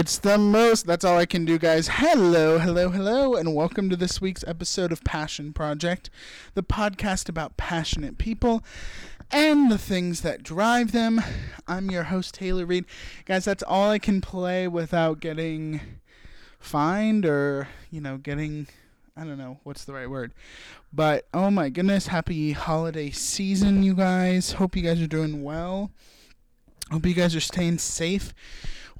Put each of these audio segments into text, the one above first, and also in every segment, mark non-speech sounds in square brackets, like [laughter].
It's the most. That's all I can do, guys. Hello, hello, hello, and welcome to this week's episode of Passion Project, the podcast about passionate people and the things that drive them. I'm your host, Taylor Read. Guys, that's all I can play without getting fined or, you know, getting. I don't know what's the right word. But oh my goodness, happy holiday season, you guys. Hope you guys are doing well. Hope you guys are staying safe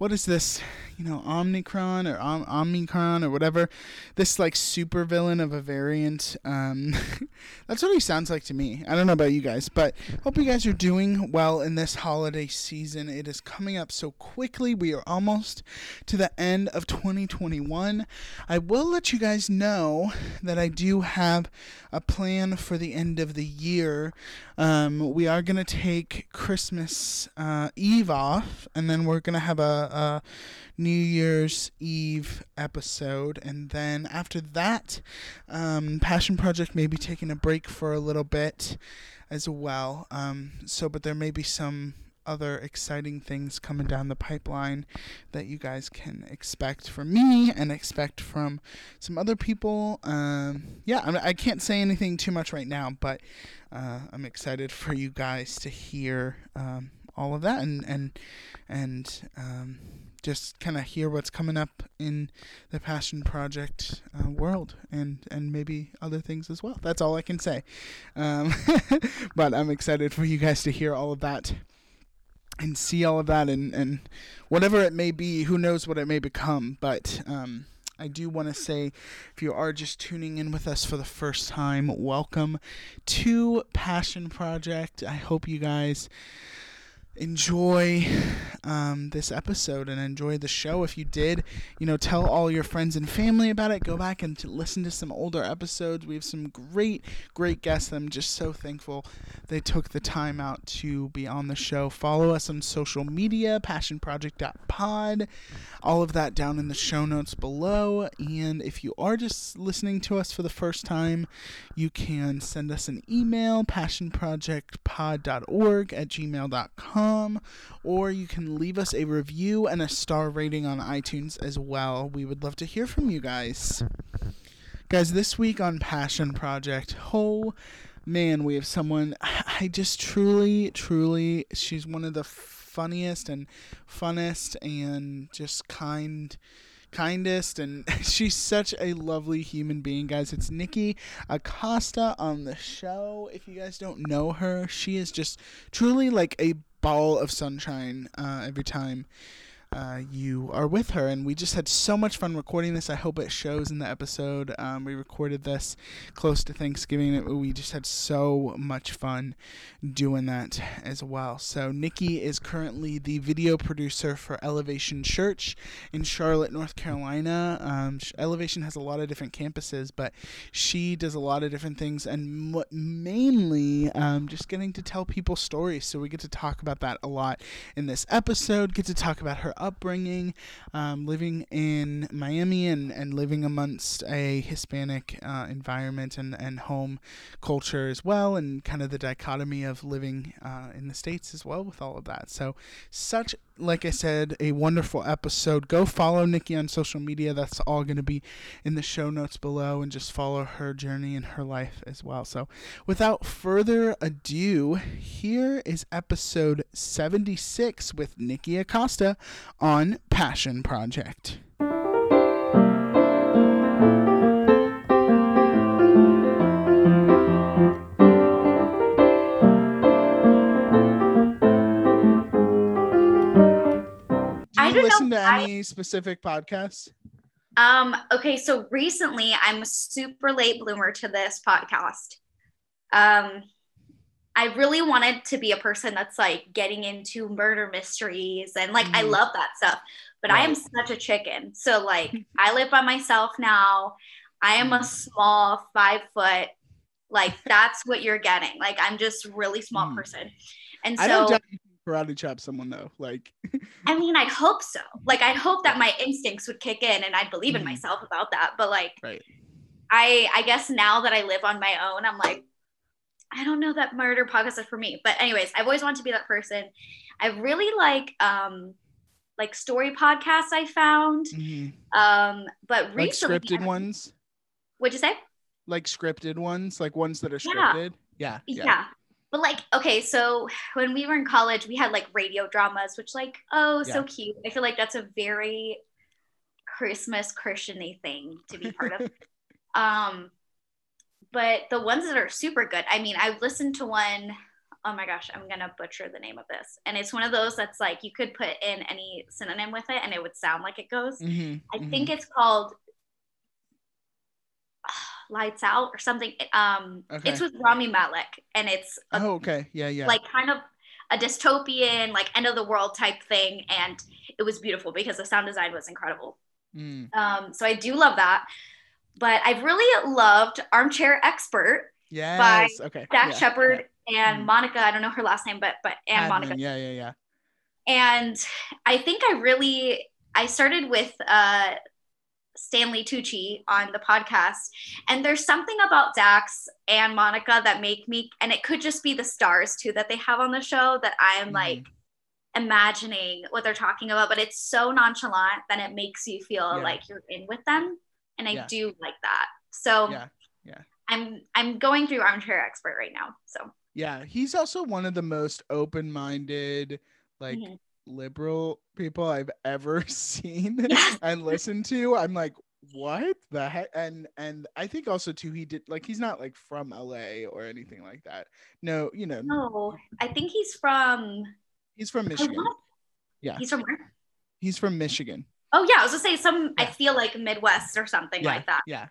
what is this? You know, Omicron or Om- Omicron or whatever. This like super villain of a variant. Um, [laughs] that's what he sounds like to me. I don't know about you guys, but hope you guys are doing well in this holiday season. It is coming up so quickly. We are almost to the end of 2021. I will let you guys know that I do have a plan for the end of the year. Um, we are gonna take Christmas uh, Eve off, and then we're gonna have a a New Year's Eve episode, and then after that, um, Passion Project may be taking a break for a little bit as well. Um, so, but there may be some other exciting things coming down the pipeline that you guys can expect from me and expect from some other people. Um, yeah, I, I, can't say anything too much right now, but uh, I'm excited for you guys to hear um, all of that and and and um, just kind of hear what's coming up in the passion project uh, world and and maybe other things as well. That's all i can say. Um, [laughs] but i'm excited for you guys to hear all of that and see all of that and and whatever it may be who knows what it may become. But um, I do want to say, if you are just tuning in with us for the first time, welcome to Passion Project. I hope you guys enjoy um, this episode and enjoy the show. If you did, you know, tell all your friends and family about it. Go back and listen to some older episodes. We have some great, great guests. I'm just so thankful they took the time out to be on the show. Follow us on social media, passionproject.pod. All of that down in the show notes below. And if you are just listening to us for the first time, you can send us an email, passionprojectpod.org at gmail.com, or you can leave us a review and a star rating on iTunes as well. We would love to hear from you guys. Guys, this week on Passion Project, oh man, we have someone I just truly, truly, she's one of the funniest and funnest and just kind kindest and [laughs] she's such a lovely human being guys it's nikki acosta on the show if you guys don't know her she is just truly like a ball of sunshine uh, every time uh, you are with her. And we just had so much fun recording this. I hope it shows in the episode. Um, we recorded this close to Thanksgiving. We just had so much fun doing that as well. So, Nikki is currently the video producer for Elevation Church in Charlotte, North Carolina. Um, Elevation has a lot of different campuses, but she does a lot of different things and m- mainly um, just getting to tell people stories. So, we get to talk about that a lot in this episode, get to talk about her upbringing, um, living in Miami and, and living amongst a Hispanic uh, environment and, and home culture as well, and kind of the dichotomy of living uh, in the States as well with all of that. So, such like I said, a wonderful episode. Go follow Nikki on social media. That's all going to be in the show notes below, and just follow her journey and her life as well. So, without further ado, here is episode 76 with Nikki Acosta on Passion Project. Do you listen to any specific podcasts? Um, okay, so recently I'm a super late bloomer to this podcast. Um, I really wanted to be a person that's like getting into murder mysteries and like mm. I love that stuff, but right. I am such a chicken. So like [laughs] I live by myself now. I am a mm. small five foot. Like that's what you're getting. Like I'm just really small mm. person. And so i don't karate chop someone though. Like, [laughs] I mean, I hope so. Like, I hope that my instincts would kick in and I'd believe in mm-hmm. myself about that. But like, right. I I guess now that I live on my own, I'm like, I don't know that murder podcast is for me. But anyways, I've always wanted to be that person. I really like um like story podcasts I found. Mhm. Um, but Like recently, scripted ones, What'd you say? like scripted ones, like ones that are Yeah. scripted. Yeah. Yeah. But like, okay, so when we were in college, we had like radio dramas, which like, oh, so cute. I feel like that's a very Christmas Christiany thing to be part of. [laughs] um, but the ones that are super good, I mean, I listened to one, oh my gosh, I'm gonna butcher the name of this. And it's one of those that's like you could put in any synonym with it and it would sound like it goes. Mhm, I mhm. think it's called [sighs] Lights Out or something. Um, Okay. it's with Rami Malek, and it's a, Oh, okay. Yeah, yeah. like kind of a dystopian, like end of the world type thing, and it was beautiful because the sound design was incredible. Mm, Um, so I do love that. But I've really loved Armchair Expert, yes. okay. Dax yeah, Shepard, and Mm. Monica. I don't know her last name, but but yeah. and Monica. Yeah, yeah, yeah. and I think I really I started with uh, Stanley Tucci on the podcast, and there's something about Dax and Monica that make me, and it could just be the stars too that they have on the show that I'm Mhm. like imagining what they're talking about, but it's so nonchalant that it makes you feel Yeah. like you're in with them, and I Yeah. do like that. So Yeah, yeah. I'm I'm going through Armchair Expert right now, so Yeah, he's also one of the most open-minded, like Mhm. liberal people I've ever [laughs] seen Yes. and listened to. I'm like, what the heck? And and I think also too, he did like he's not like from LA or anything like that. No, you know, no, I think he's from he's from Michigan. Yeah. He's from where? He's from Michigan. Oh yeah, I was gonna say some. I feel like Midwest or something Yeah, like that. Yeah.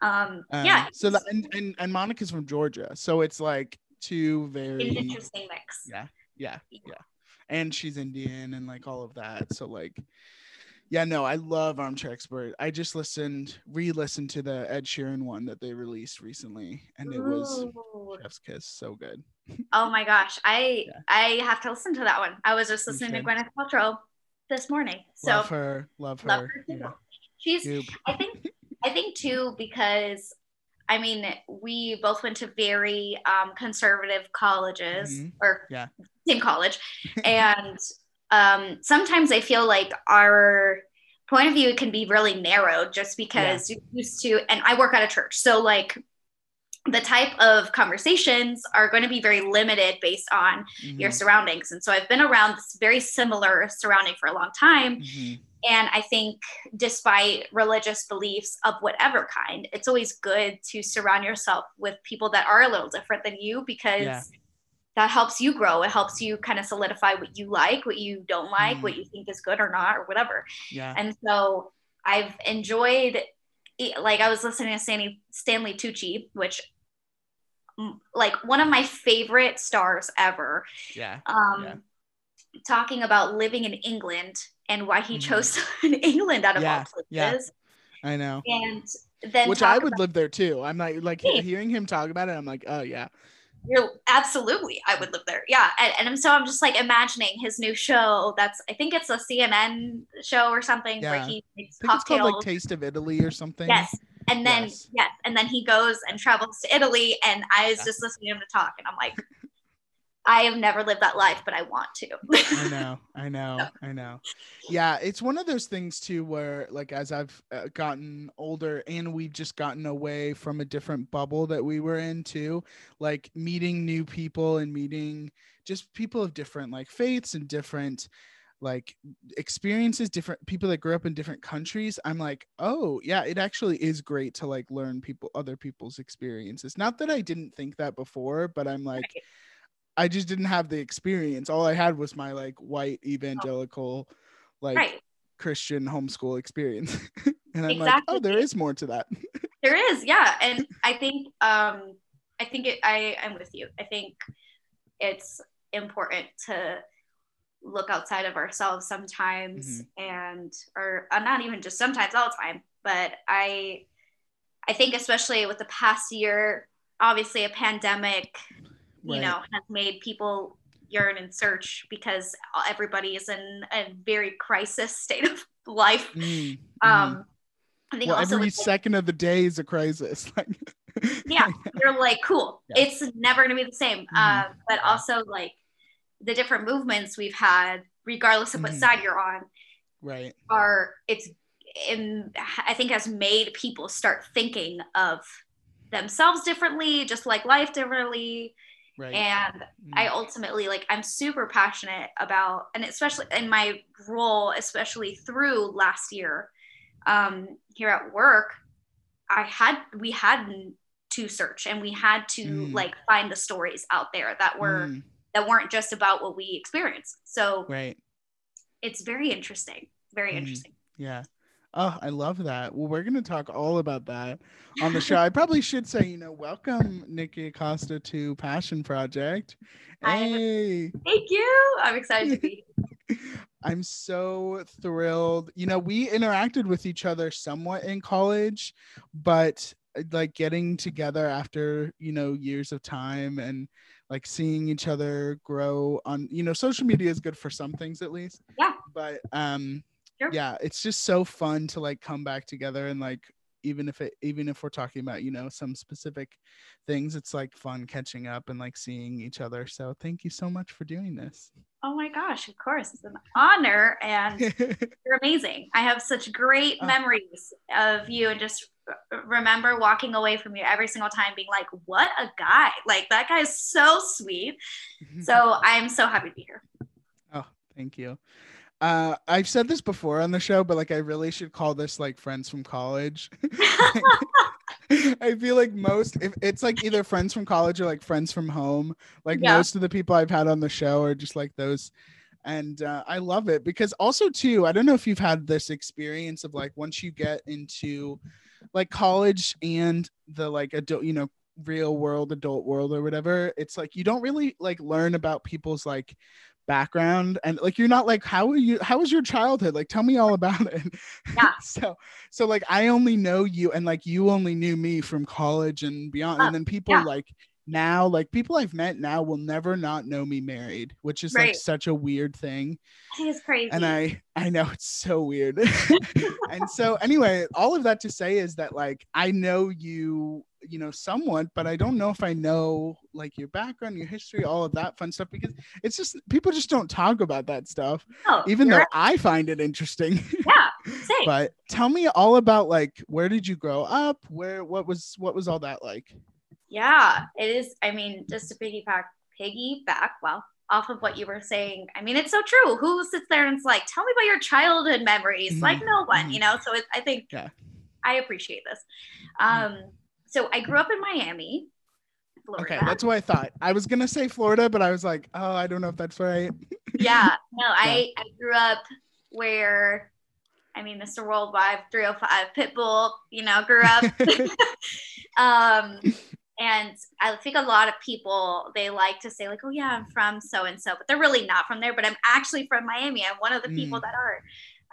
Um, Um, yeah. So that and, and and Monica's from Georgia, so it's like two very interesting mix. Yeah. yeah yeah and she's indian and like all of that so like yeah no i love armchair expert i just listened re-listened to the ed sheeran one that they released recently and it was Ooh. chef's kiss so good Oh my gosh, I [laughs] Yeah. I have to listen to that one. I was just listening to. Gwyneth Paltrow this morning. So love her love her, love her yeah. She's. Goop. I think. I think too because. I mean, we both went to very um, conservative colleges, Mhm. or Yeah. same college, and um, sometimes I feel like our point of view can be really narrowed just because you're used to. And I work at a church, so like the type of conversations are going to be very limited based on your Mhm, surroundings. And so I've been around this very similar surrounding for a long time. mhm. And I think, despite religious beliefs of whatever kind, it's always good to surround yourself with people that are a little different than you because Yeah. that helps you grow. It helps you kind of solidify what you like, what you don't like, Mhm. what you think is good or not, or whatever. yeah And so I've enjoyed, like, I was listening to Stanley, Stanley Tucci, which, like, one of my favorite stars ever yeah um, Yeah. talking about living in England and why he Mhm. chose [laughs] England out of Yeah, all places. yeah. i know And then which i would about, live there too i'm like like hearing him talk about it i'm like oh yeah you're, absolutely, I would live there. Yeah, and, and I'm- so I'm just like imagining his new show. That's I think it's a CNN show or something where he makes i think it's called cocktails. like taste of italy or something yes, and then Yes. yes. and then he goes and travels to Italy, and I was Yeah. just listening to him to talk, and I'm like, I have never lived that life, but I want to. I know, [laughs] I know, I know. Yeah, it's one of those things too where, like, as I've uh, gotten older and we've just gotten away from a different bubble that we were in too, like meeting new people and meeting just people of different like faiths and different like experiences, different people that grew up in different countries. I'm like, oh yeah, it actually is great to like learn people, other people's experiences. Not that I didn't think that before, but I'm like. Right. I just didn't have the experience. All I had was my like white evangelical, like right. Christian homeschool experience. [laughs] and I'm like, oh, there is more to that. [laughs] There is, yeah, and I think um, I think it, I I'm with you. I think it's important to look outside of ourselves sometimes, and or uh, not even just sometimes, all the time. But I I think especially with the past year, obviously a pandemic, you Right. know, has made people yearn and search because everybody is in a very crisis [laughs] state of life. Mm, mhm. Um, I think well, also every like, second of the day is a crisis. [laughs] Like, yeah you're like cool Yeah. it's never going to be the same Mhm. uh, but also like the different movements we've had regardless of what Mhm. side you're on, Right. are it's in I think has made people start thinking of themselves differently, just like life differently. Right. And Mm. I ultimately like I'm super passionate about and especially in my role, especially through last year, um, here at work, I had we had to search and we had to Mm. like find the stories out there that were Mm, that weren't just about what we experienced. So right. it's very interesting. Very Mhm. interesting. Yeah. Oh, I love that. Well, we're going to talk all about that on the show. I probably should say, you know, welcome Nikki Acosta to Passion Project. Hey, Thank you. I'm excited to be here. [laughs] I'm so thrilled. You know, we interacted with each other somewhat in college, but uh, like getting together after, you know, years of time and like seeing each other grow on, you know, social media is good for some things at least. Yeah. But um Sure. yeah, it's just so fun to like come back together and like even if it even if we're talking about, you know, some specific things, it's like fun catching up and like seeing each other. So thank you so much for doing this. Oh my gosh, of course. It's an honor and [laughs] you're amazing. I have such great Oh. memories of you and just remember walking away from you every single time being like, what a guy. Like that guy is so sweet. [laughs] So I'm so happy to be here. Oh, thank you. Uh, I've said this before on the show, but like I really should call this like friends from college. [laughs] [laughs] I feel like most if it's like either friends from college or like friends from home. Like Yeah. most of the people I've had on the show are just like those. And uh, I love it because also too, I don't know if you've had this experience of like once you get into like college and the like adult, you know, real world, adult world or whatever, it's like you don't really like learn about people's like background and like you're not like how are you how was your childhood like tell me all about it Yeah. [laughs] so so like i only know you and like you only knew me from college and beyond Oh, and then people yeah. like now like people i've met now will never not know me married which is like such a weird thing It is crazy. and i i know it's so weird [laughs] and so anyway all of that to say is that like i know you you know somewhat but i don't know if i know like your background your history all of that fun stuff because it's just people just don't talk about that stuff Oh, even though i find it interesting yeah, [laughs] same. but tell me all about like where did you grow up where what was what was all that like Yeah, it is. I mean, just to piggyback, piggyback, well, off of what you were saying. I mean, it's so true. Who sits there and is like, tell me about your childhood memories? Mhm, Like, no one, mhm. you know? So it, I think Yeah. I appreciate this. Um, so I grew up in Miami, Florida. okay that's what i thought i was gonna say florida but i was like oh i don't know if that's right [laughs] yeah, no, I, I grew up where, I mean, Mr. Worldwide 305 Pitbull, you know, grew up. [laughs] [laughs] um, and I think a lot of people they like to say like, "Oh yeah, I'm from so and so," but they're really not from there. But I'm actually from Miami. I'm one of the people Mm. that are.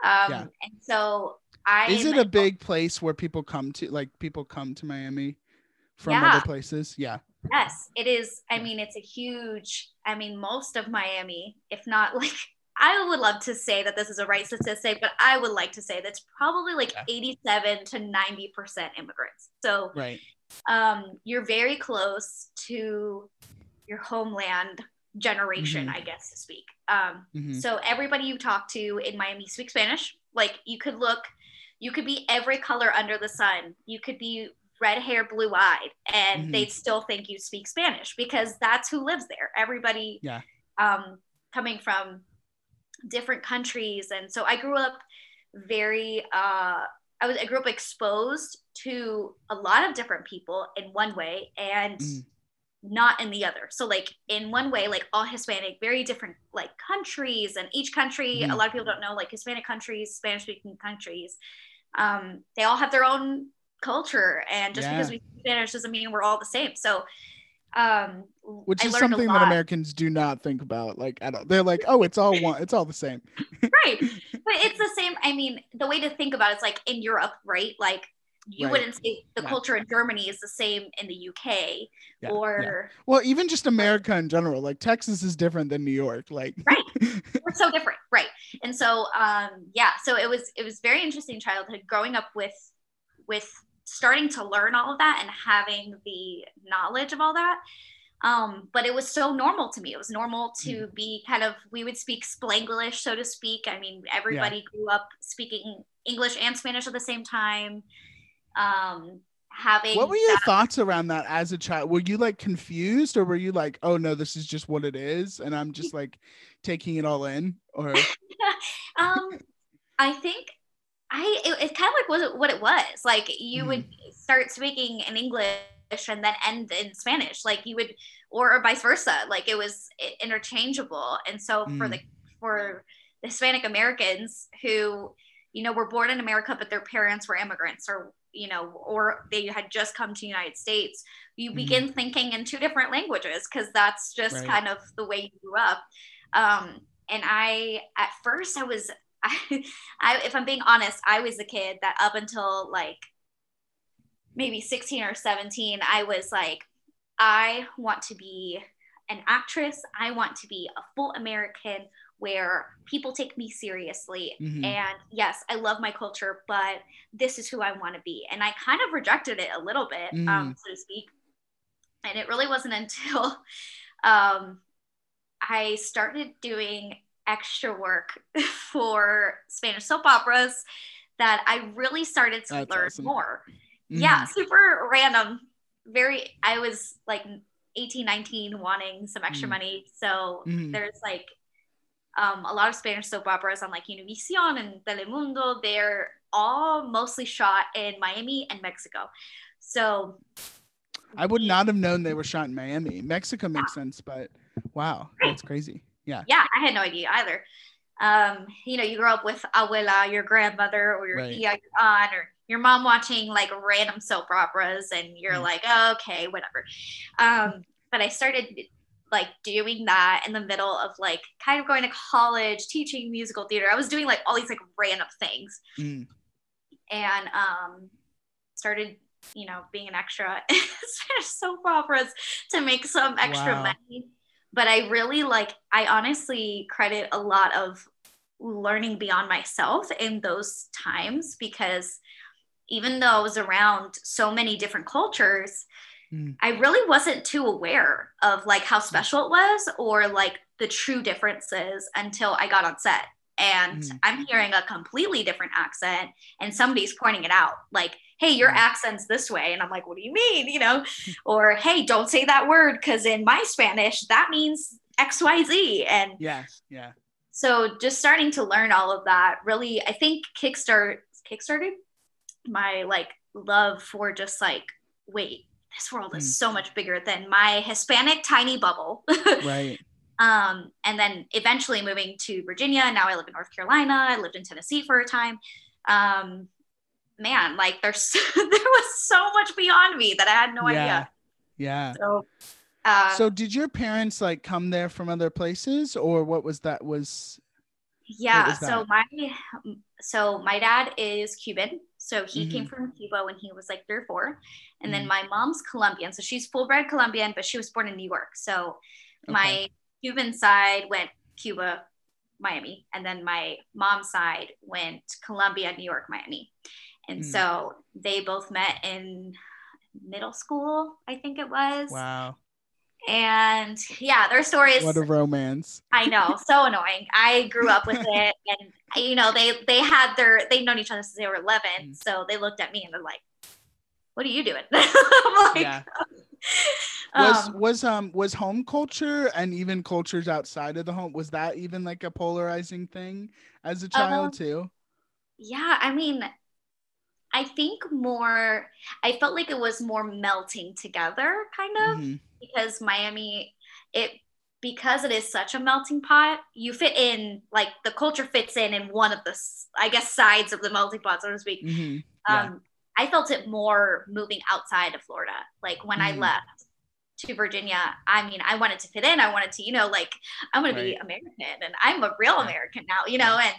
Um, Yeah. And so I is it a big place where people come to like people come to miami from Yeah. other places yeah Yes, it is. I mean, it's a huge. I mean, most of Miami, if not [laughs] like. I would love to say that this is a right statistic, but I would like to say that's probably like Yeah. 87 to 90% immigrants. So right um, you're very close to your homeland generation, Mhm. I guess to speak. Um, Mhm. So everybody you talk to in Miami speaks Spanish. Like you could look, you could be every color under the sun. You could be red hair, blue eyed, and Mhm. they'd still think you speak Spanish because that's who lives there. Everybody, Yeah. um, coming from different countries, and so I grew up very. Uh, I was I grew up exposed to a lot of different people in one way, and Mhm. not in the other. So like in one way, like all Hispanic, very different like countries, and each country, a Mhm. lot of people don't know, like Hispanic countries, Spanish speaking countries, um, they all have their own culture, and just because we speak Spanish doesn't mean we're all the same. So, um, which is something that americans do not think about. Like at all they're like oh it's all one it's all the same. [laughs] Right. But it's the same. I mean the way to think about it's like in europe right? Like you Right. wouldn't say the Yeah. culture in germany is the same in the uk Yeah, or well even just america in general like texas is different than new york like Right. [laughs] we're so different right and so um yeah so it was it was very interesting childhood growing up with with starting to learn all of that and having the knowledge of all that Um, but it was so normal to me. It was normal to mm. be kind of, we would speak Spanglish, so to speak. I mean, everybody yeah. grew up speaking English and Spanish at the same time. Um, having what were your that- thoughts around that as a child? Were you like confused or were you like, oh no, this is just what it is? And I'm just like taking it all in or [laughs] um I think I it, kind of like was what it was. Like you mm. would start speaking in English and then end in Spanish. Like you would, or, or vice versa. Like it was interchangeable. And so mm. for the for the Hispanic Americans who, you know, were born in America, but their parents were immigrants or you know, or they had just come to the United States, you mm. begin thinking in two different languages because that's just right. kind of the way you grew up. Um, and I, at first, I was, I, [laughs] I, if I'm being honest, I was a kid that up until like maybe 16 or 17, I was like, I want to be an actress. I want to be a full American where people take me seriously. Mm-hmm. And yes, I love my culture, but this is who I want to be. And I kind of rejected it a little bit, um, mm. um, so to speak. And it really wasn't [laughs] until um, I started doing extra work [laughs] for Spanish soap operas that I really started to That's learn awesome. more. Mm. Yeah, super random. Very, I was like 18, 19, wanting some extra mm. money. So mm. there's like um, a lot of Spanish soap operas on like Univision and Telemundo. They're all mostly shot in Miami and Mexico. So I would not have known they were shot in Miami. Mexico makes yeah. sense, but wow, that's crazy. Yeah. Yeah, I had no idea either. Um, you know, you grow up with abuela, your grandmother, or your right. tia, your aunt, or your mom watching like random soap operas and you're mm. like oh, okay whatever um, but i started like doing that in the middle of like kind of going to college teaching musical theater i was doing like all these like random things mm. and um started you know being an extra [laughs] soap operas to make some extra wow. money but i really like i honestly credit a lot of learning beyond myself in those times because even though I was around so many different cultures, mm. I really wasn't too aware of like how special it was or like the true differences until I got on set. And mm. I'm hearing a completely different accent, and somebody's pointing it out like, hey, your mm. accent's this way. And I'm like, what do you mean? You know, [laughs] or hey, don't say that word because in my Spanish, that means XYZ. And yes, yeah. So just starting to learn all of that really, I think Kickstart kickstarted my like love for just like wait this world is mm. so much bigger than my hispanic tiny bubble right [laughs] um and then eventually moving to virginia now i live in north carolina i lived in tennessee for a time um man like there's [laughs] there was so much beyond me that i had no yeah. idea yeah so uh, so did your parents like come there from other places or what was that was yeah was that? so my so my dad is cuban so he mm-hmm. came from Cuba when he was like three or four. And mm-hmm. then my mom's Colombian. So she's full bred Colombian, but she was born in New York. So okay. my Cuban side went Cuba, Miami. And then my mom's side went Colombia, New York, Miami. And mm. so they both met in middle school, I think it was. Wow. And yeah, their stories. What a romance. I know, so annoying. I grew up with it, [laughs] and you know, they they had their they've known each other since they were 11, mm. so they looked at me and they're like, "What are you doing?" [laughs] like, yeah. [laughs] was um, was um was home culture and even cultures outside of the home was that even like a polarizing thing as a child um, too? Yeah, I mean, I think more. I felt like it was more melting together, kind of. Mm-hmm because Miami, it because it is such a melting pot, you fit in like the culture fits in in one of the I guess sides of the melting pot, so to speak. Mm-hmm. Yeah. Um, I felt it more moving outside of Florida. Like when mm-hmm. I left to Virginia, I mean, I wanted to fit in. I wanted to, you know, like I want right. to be American, and I'm a real American now, you know, and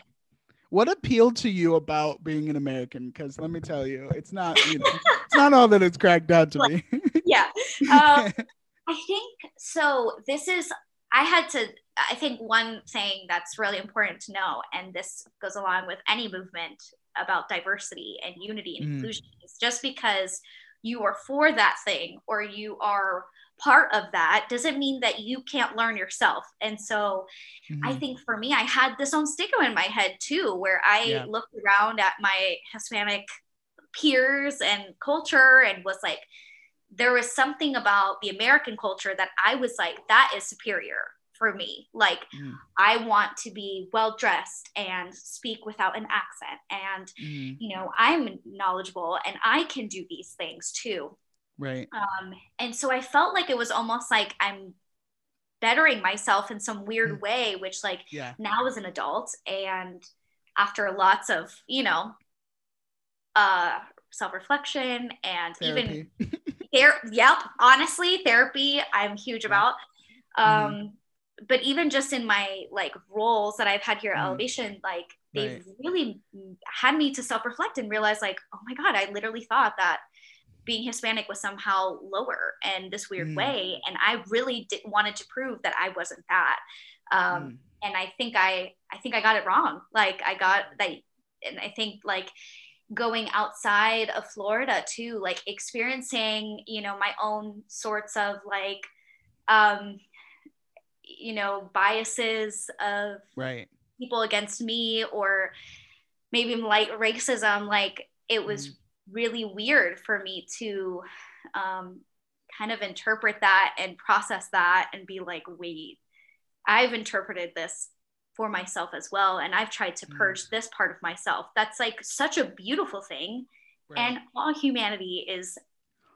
what appealed to you about being an American? Because let me tell you, it's not you know, it's not all that it's cracked out to [laughs] be. yeah, um, [laughs] I think so. This is, I had to, I think one thing that's really important to know, and this goes along with any movement about diversity and unity and mm. inclusion, is just because you are for that thing or you are part of that doesn't mean that you can't learn yourself. And so mm-hmm. I think for me, I had this own stigma in my head too, where I yeah. looked around at my Hispanic peers and culture and was like, there was something about the American culture that I was like, that is superior for me. Like, mm. I want to be well dressed and speak without an accent. And, mm. you know, I'm knowledgeable and I can do these things too. Right. Um, and so I felt like it was almost like I'm bettering myself in some weird mm. way, which, like, yeah. now as an adult and after lots of, you know, uh, self reflection and Therapy. even [laughs] there, yep, honestly, therapy, I'm huge about. Um, mm but even just in my like roles that I've had here at mm. Elevation, like they've right. really had me to self-reflect and realize like, oh my God, I literally thought that being Hispanic was somehow lower in this weird mm. way. And I really did, wanted to prove that I wasn't that. Um, mm. And I think I, I think I got it wrong. Like I got that. And I think like going outside of Florida too, like experiencing, you know, my own sorts of like, um, you know biases of right people against me or maybe like racism like it was mm. really weird for me to um, kind of interpret that and process that and be like wait i've interpreted this for myself as well and i've tried to mm. purge mm. this part of myself that's like such a beautiful thing right. and all humanity is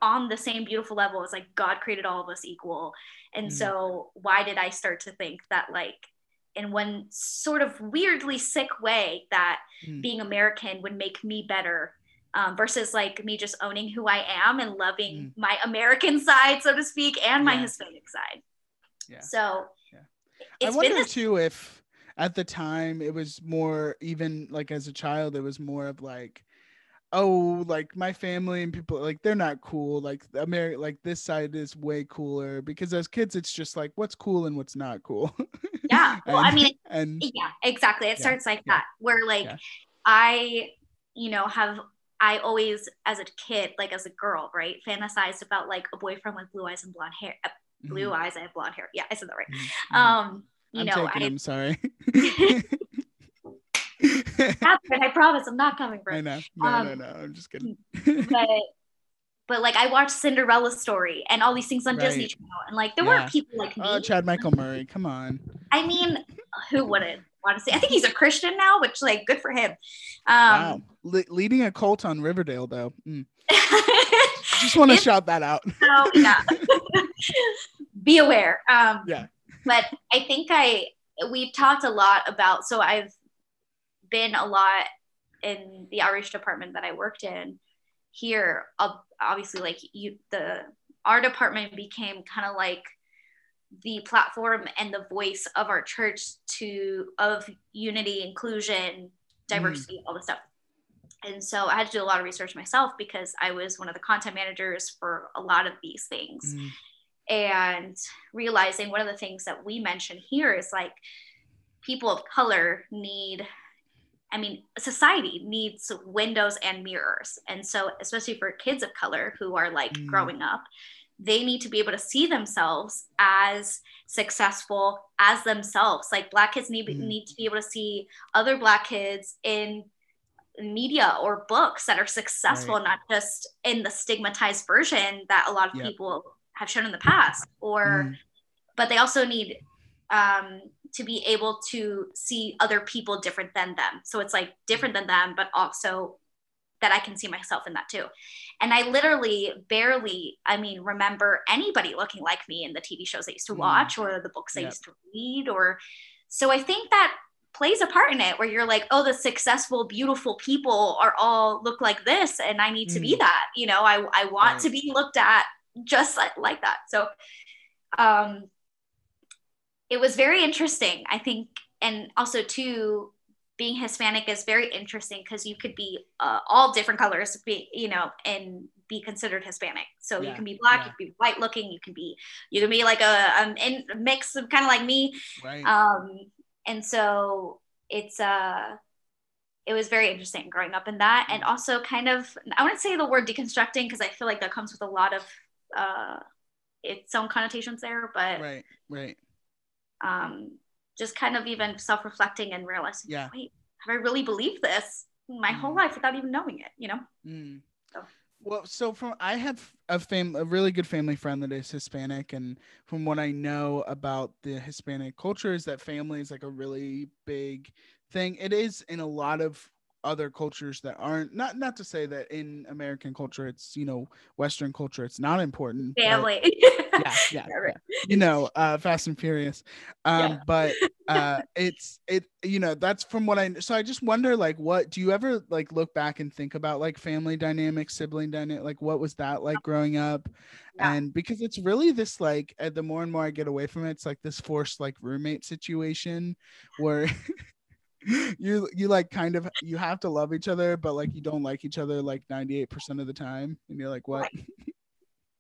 on the same beautiful level as like God created all of us equal. And mm. so why did I start to think that like in one sort of weirdly sick way that mm. being American would make me better um, versus like me just owning who I am and loving mm. my American [laughs] side, so to speak, and my yeah. Hispanic side. Yeah. So yeah. I wonder this- too if at the time it was more even like as a child, it was more of like oh like my family and people like they're not cool like america like this side is way cooler. Because as kids it's just like what's cool and what's not cool. [laughs] Yeah. Well and, i mean [laughs] and yeah exactly. It yeah, starts like yeah, that where like yeah. i you know have i always as a kid like as a girl right fantasized about like a boyfriend with blue eyes and blonde hair uh, blue mm-hmm. eyes i have blonde hair. Yeah i said that right. Mm-hmm. um you I'm know taking, I, am sorry [laughs] [laughs] Catherine, I promise I'm not coming for I know. No, um, no, no. I'm just kidding. but [laughs] but like I watched Cinderella story and all these things on right. Disney Channel, and like there yeah. weren't people like me. Oh, Chad Michael Murray, come on. I mean, who wouldn't want to say? I think he's a Christian now, which like good for him. Um, wow, Le- leading a cult on Riverdale though. Mm. just want to shout that out. oh yeah. Be aware. Um, yeah. But I think I we've talked a lot about so I've been a lot in the outreach department that I worked in here. Obviously, like you, the our department became kind of like the platform and the voice of our church to of unity, inclusion, diversity, mm. all this stuff. And so I had to do a lot of research myself because I was one of the content managers for a lot of these things. Mm. And realizing one of the things that we mention here is like people of color need I mean, society needs windows and mirrors. And so, especially for kids of color who are like mm. growing up, they need to be able to see themselves as successful as themselves. Like black kids need, mm. need to be able to see other black kids in media or books that are successful, right. not just in the stigmatized version that a lot of yep. people have shown in the past. Or, mm. but they also need um, to be able to see other people different than them. So it's like different than them, but also that I can see myself in that too. And I literally barely, I mean, remember anybody looking like me in the TV shows I used to mm. watch or the books yep. I used to read. Or so I think that plays a part in it where you're like, oh, the successful, beautiful people are all look like this, and I need to mm. be that. You know, I I want right. to be looked at just like, like that. So um it was very interesting, I think. And also, too, being Hispanic is very interesting because you could be uh, all different colors, be, you know, and be considered Hispanic. So yeah, you can be black, yeah. you can be white looking, you can be, you can be like a, um, a mix of kind of like me. Right. Um, and so it's, uh, it was very interesting growing up in that. And also kind of, I wouldn't say the word deconstructing because I feel like that comes with a lot of, uh, its own connotations there, but Right. Right. um, just kind of even self-reflecting and realizing, Yeah. wait, have I really believed this my whole Mm. life without even knowing it? You know? Mm. So. Well, so from I have a fam a really good family friend that is Hispanic, and from what I know about the Hispanic culture is that family is like a really big thing. It is in a lot of other cultures that aren't not not to say that in American culture it's you know Western culture it's not important. but- Family. [laughs] yeah, yeah, [laughs] Yeah, right. yeah. you know, uh, Fast and Furious. Um, Yeah. but uh, [laughs] it's it, you know, that's from what I. So I just wonder, like, what do you ever like look back and think about like family dynamics, sibling dynamic, like what was that like growing up? Yeah. And because it's really this like, uh, the more and more I get away from it, it's like this forced like roommate situation where. [laughs] you you like kind of you have to love each other but like you don't like each other like 98% of the time and you're like what?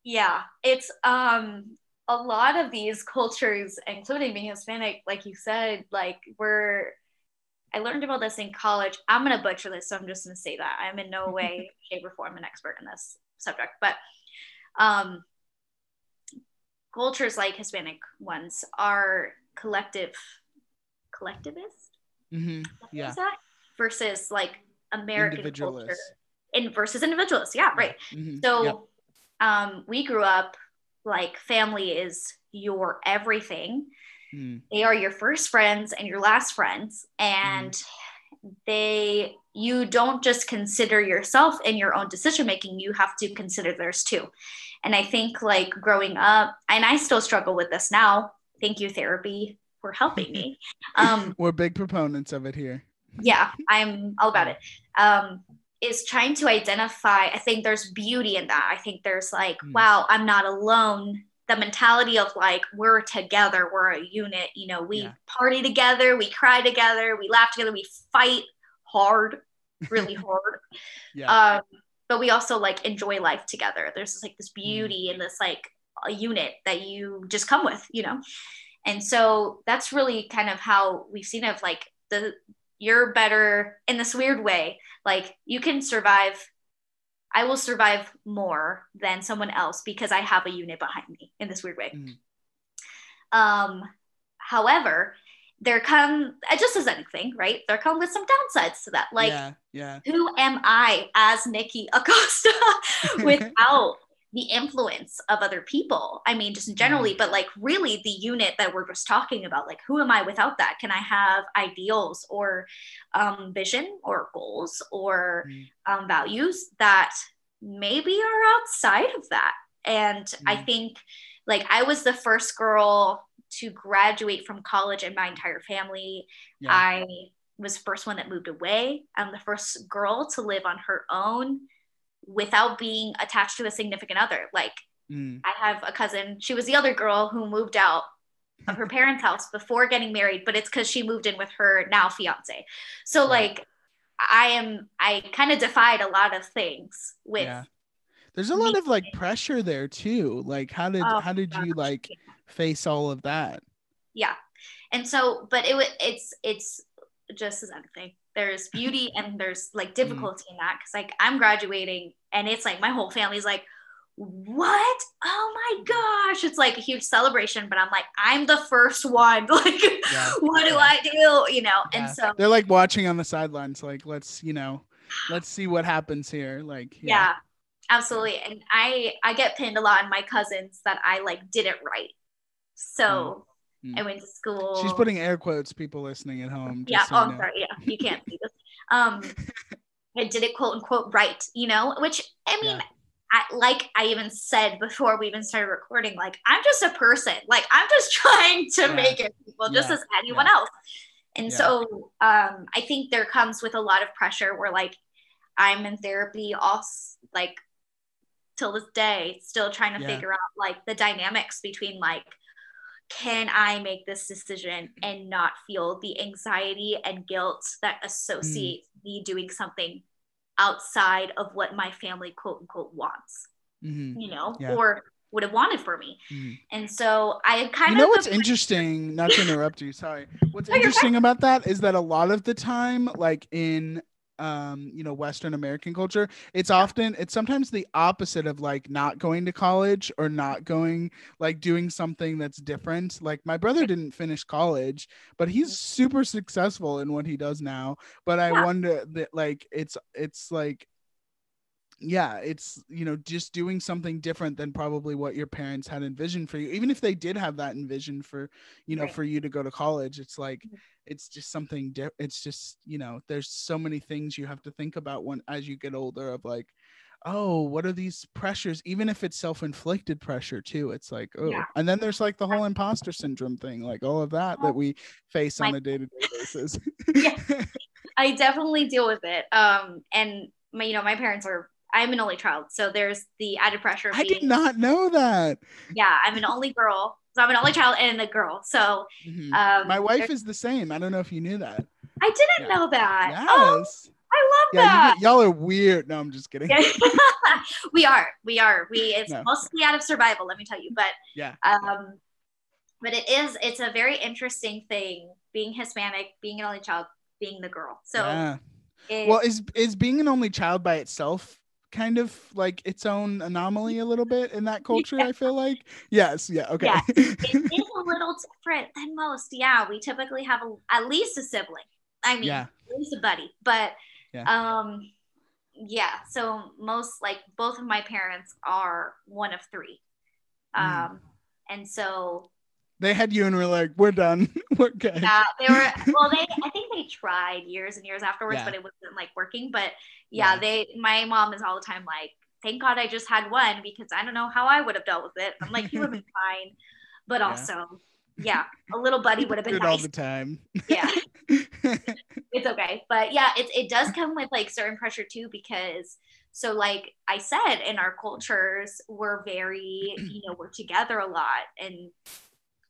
Yeah it's um a lot of these cultures including being hispanic like you said like we're i learned about this in college. I'm going to butcher this so i'm just going to say that. I'm in no [laughs] way shape or form an expert in this subject but um cultures like hispanic ones are collective collectivist hmm yeah versus like american culture individualist in versus individualists yeah right Mhm. so Yep. um, we grew up like family is your everything. Mm. They are your first friends and your last friends. And they, you don't just consider yourself in your own decision making, you have to consider theirs too. And I think like growing up, and I still struggle with this now. Thank you, therapy, for helping me. [laughs] Um, We're big proponents of it here. yeah i'm all about it um is trying to identify i think there's beauty in that i think there's like Mm. wow i'm not alone the mentality of like we're together we're a unit you know we Yeah. party together we cry together we laugh together we fight hard really [laughs] hard Yeah. um but we also like enjoy life together there's this, like this Mm. beauty in this like a unit that you just come with you know and so that's really kind of how we've seen it of like the you're better in this weird way like you can survive i will survive more than someone else because i have a unit behind me in this weird way Mm. um however there come uh, just as anything right there come with some downsides to that like yeah, yeah. who am I as Nikki Acosta [laughs] [laughs] without the influence of other people? I mean, just generally, but like really the unit that we're just talking about, like who am I without that? Can I have ideals or um, vision or goals or Mm. um, values that maybe are outside of that? And I Mm. think like I was the first girl to graduate from college in my entire family. Yeah. I was the first one that moved away. I'm the first girl to live on her own without being attached to a significant other. Like Mm. I have a cousin, she was the other girl who moved out of her parents' house before getting married, but it's because she moved in with her now fiance. So like I am I kind of defied a lot of things with Yeah. There's a lot me- of like pressure there too. Like how did Oh, how did you like face all of that? yeah and so but it it's it's just as anything there's beauty [laughs] and there's like mm-hmm. difficulty in that because like i'm graduating and it's like my whole family's like what? Oh my gosh. It's like a huge celebration but i'm like i'm the first one. [laughs] Like Yeah, what do yeah. i do? You know? Yeah. and so They're like watching on the sidelines, like let's you know, let's see what happens here. Like yeah. absolutely. And i i get pinned a lot on my cousins that i like did it right so mm. Mm. i went to school She's putting air quotes, people listening at home. yeah so oh I'm sorry yeah you can't [laughs] see this um i did it quote unquote right you know which i mean Yeah. I, like I even said before we even started recording, like I'm just a person. Like I'm just [laughs] trying to Yeah. make it people just Yeah. as anyone else. And so um, I think there comes with a lot of pressure where like I'm in therapy all like till this day, still trying to figure out like the dynamics between like can I make this decision and not feel the anxiety and guilt that associate me doing something outside of what my family quote unquote wants, Mhm, you know, Yeah. or would have wanted for me. mhm. And so I kind You know of what's interesting? Not to interrupt you. Sorry. What's interesting about that is that a lot of the time, like in um you know western american culture it's often it's sometimes the opposite of like not going to college or not going like doing something that's different. Like my brother didn't finish college but he's super successful in what he does now but i Yeah. wonder that like it's it's like yeah it's you know just doing something different than probably what your parents had envisioned for you even if they did have that envisioned for you know Right. for you to go to college it's like Mhm. it's just something di- it's just you know there's so many things you have to think about when as you get older of like oh what are these pressures even if it's self-inflicted pressure too it's like oh Yeah. and then there's like the whole imposter syndrome thing like all of that that we face on My- a day-to-day basis [laughs] Yeah. I definitely deal with it. Um, and my, you know, my parents are. I'm an only child, so there's the added pressure. Of i being, did not know that Yeah, I'm an only girl, so I'm an only child and a girl. So Mhm. um, my wife is the same i don't know if you knew that I didn't Yeah. know that. yes Oh, I love yeah that. you, y'all are weird no i'm just kidding [laughs] we are, we are, we. [laughs] It's No. mostly out of survival, let me tell you. But Yeah. um, but it is. It's a very interesting thing being Hispanic, being an only child, being the girl. So yeah it- well is is being an only child by itself kind of like its own anomaly a little bit in that culture i feel like yes yeah okay Yeah. [laughs] it is a little different than most. Yeah, we typically have a, at least a sibling. I mean, Yeah. at least a buddy. But Yeah. um, yeah. So most like both of my parents are one of three. Um, Mm. and so they had you and were like we're done [laughs] we're good yeah, they were. [laughs] Well, they I think they tried years and years afterwards, Yeah. but it wasn't like working. But yeah, Yeah. they. My mom is all the time like. Thank God I just had one because I don't know how I would have dealt with it. I'm like, you would have been [laughs] fine. But Yeah. also, yeah, a little buddy would have been good all the time Yeah. it's okay but yeah it, it does come with like certain pressure too because so like i said in our cultures we're very you know we're together a lot and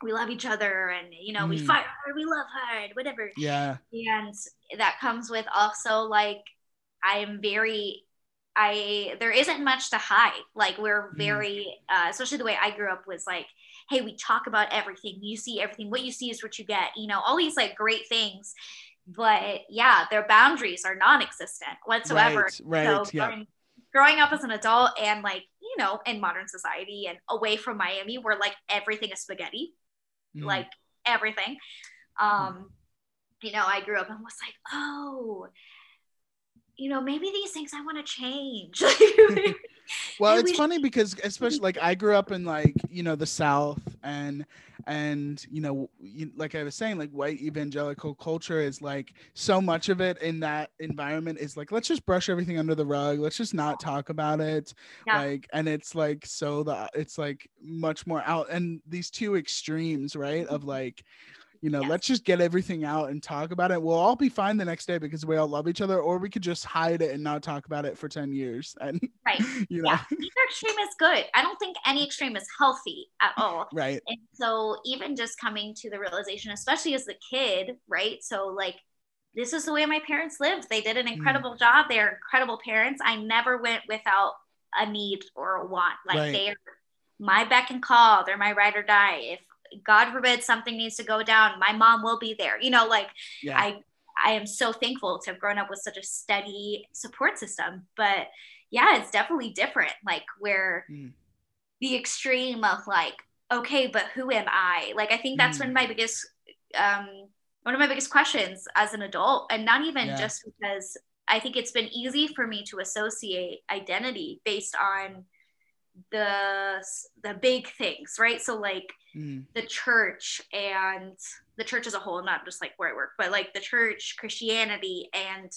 we love each other and you know we Mm. fight hard we love hard whatever. Yeah. And that comes with also like i'm very i there isn't much to hide. Like we're Mm. very uh, especially the way i grew up was like hey we talk about everything. You see everything. What you see is what you get you know all these like great things. But yeah their boundaries are non-existent whatsoever. Right right so yeah. growing, growing up as an adult and like you know in modern society and away from miami where like everything is spaghetti Mhm. like everything. Um, you know, I grew up and was like, oh, you know, maybe these things I want to change. [laughs] [laughs] well Maybe it's we funny because especially like i grew up in like you know the south and and you know you, like i was saying like white evangelical culture is like so much of it in that environment is like let's just brush everything under the rug. Let's just not talk about it. Yeah. like and it's like so the it's like much more out and these two extremes right of mm-hmm. like you know Yes. let's just get everything out and talk about it we'll all be fine the next day because we all love each other or we could just hide it and not talk about it for 10 years and Right. [laughs] you know yeah, either extreme is good. I don't think any extreme is healthy at all. right And so even just coming to the realization, especially as a kid, right? So like this is the way my parents lived. They did an Mm. incredible job. They're incredible parents. I never went without a need or a want. Like Right. they are my beck and call. They're my ride or die. If God forbid something needs to go down, my mom will be there. You know, like yeah I I am so thankful to have grown up with such a steady support system. But yeah, it's definitely different. Like where Mm. the extreme of like, okay, but who am I? Like I think that's Mm. been my biggest um one of my biggest questions as an adult. And not even Yeah. just because I think it's been easy for me to associate identity based on the the big things, right? So like Mm. the church and the church as a whole, not just like where I work, but like the church, Christianity, and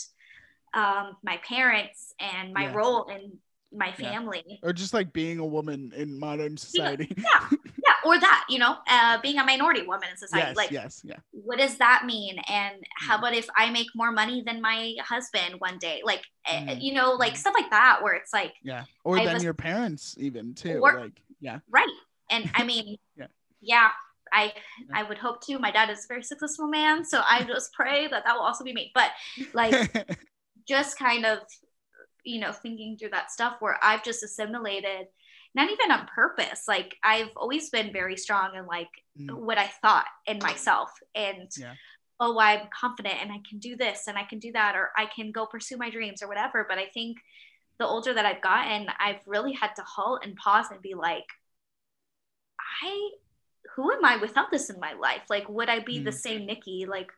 um, my parents and my Yeah. role in my Yeah. family. or just like being a woman in modern society Yeah, yeah, [laughs] or that, you know, uh, being a minority woman in society. yes like, yes yeah what does that mean? And how Mm. about if I make more money than my husband one day? Like, uh, Mm. you know, like Mm. stuff like that, where it's like, yeah or I then was- your parents even too Or- like yeah right and i [laughs] mean Yeah. yeah, i Yeah. i would hope to my dad is a very successful man so i just pray that that will also be me but like [laughs] just kind of you know thinking through that stuff where i've just assimilated not even on purpose like i've always been very strong in like Mm. what i thought in myself and Yeah. oh, I'm confident and I can do this and I can do that, or I can go pursue my dreams or whatever. But I think the older that I've gotten, I've really had to halt and pause and be like, I, who am I without this in my life? Like, would I be mm. the same Nikki? Like,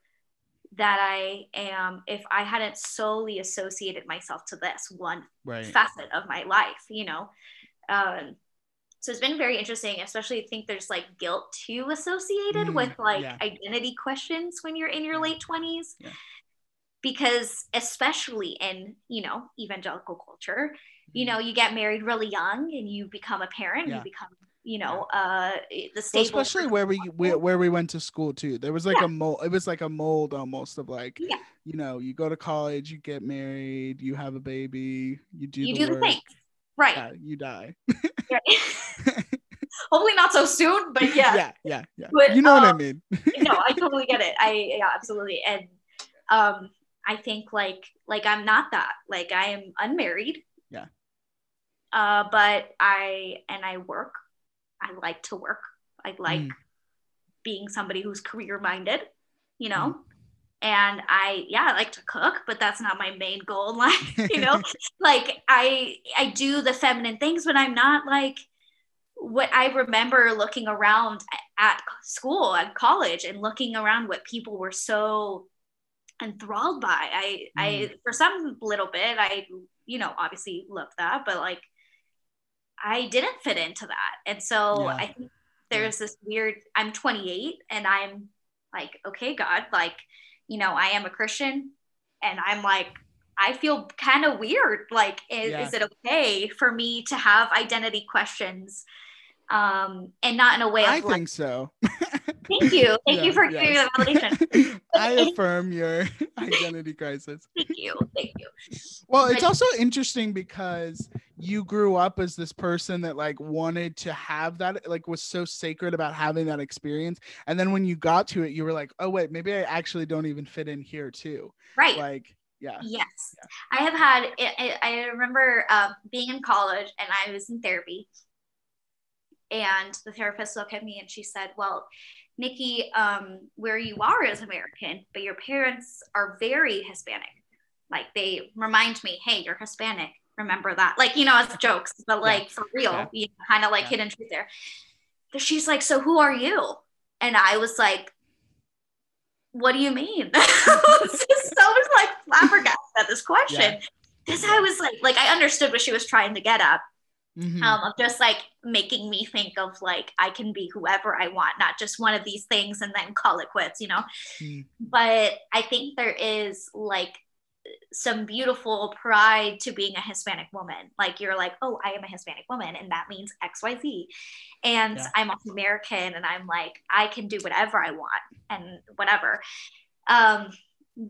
that I am if I hadn't solely associated myself to this one right. facet of my life, you know? Um, so it's been very interesting, especially I think there's like guilt too associated mm, with like yeah. identity questions when you're in your late 20s. Yeah. Because especially in, you know, evangelical culture, you mm-hmm. know, you get married really young and you become a parent, yeah. you become you know uh the stable well, especially where we, we, where we went to school too there was like yeah. a mold it was like a mold almost of like yeah. you know you go to college you get married you have a baby you do you the do work. the things right. you die. [laughs] [laughs] Hopefully not so soon but yeah. Yeah yeah yeah. But, you know um, what i um, mean. [laughs] no i totally get it. I yeah absolutely. And um i think like like i'm not that. Like i am unmarried. Yeah. Uh but i and i work. I like to work. I like mm. being somebody who's career minded, you know. Mm. And I yeah, I like to cook, but that's not my main goal [laughs] in life, you know. [laughs] like I I do the feminine things, but I'm not like what I remember looking around at school at college and looking around what people were so enthralled by. I mm. I for some little bit I you know obviously love that, but like I didn't fit into that. And so yeah. I think there's this weird, I'm 28 and I'm like, okay, God, like, you know, I am a Christian and I'm like, I feel kind of weird. Like, is, yeah. is, it okay for me to have identity questions? Um, and not in a way of I like, think so. [laughs] Thank you. Thank yeah, you for yes. giving the validation. [laughs] I affirm your [laughs] identity crisis. Thank you. Thank you. Well, it's also interesting because you grew up as this person that like wanted to have that, like was so sacred about having that experience. And then when you got to it, you were like, oh, wait, maybe I actually don't even fit in here too. Right. Like, yeah. Yes. Yeah. I have had, I remember uh, being in college and I was in therapy. And the therapist looked at me and she said, well, Nikki, um, where you are is American, but your parents are very Hispanic. Like they remind me, hey, you're Hispanic. Remember that. Like, you know, as jokes, but like yeah. for real, yeah. you know, kind of like yeah. hidden truth there. She's like, so who are you? And I was like, what do you mean? So [laughs] I was just so like flabbergasted at this question. Because I was like, like I understood what she was trying to get at mm-hmm. um, of just like making me think of like I can be whoever I want, not just one of these things and then call it quits, you know. Mm. But I think there is like some beautiful pride to being a Hispanic woman. Like you're like, oh, I am a Hispanic woman, and that means X, Y, Z. And yeah. I'm American, and I'm like, I can do whatever I want and whatever. Um,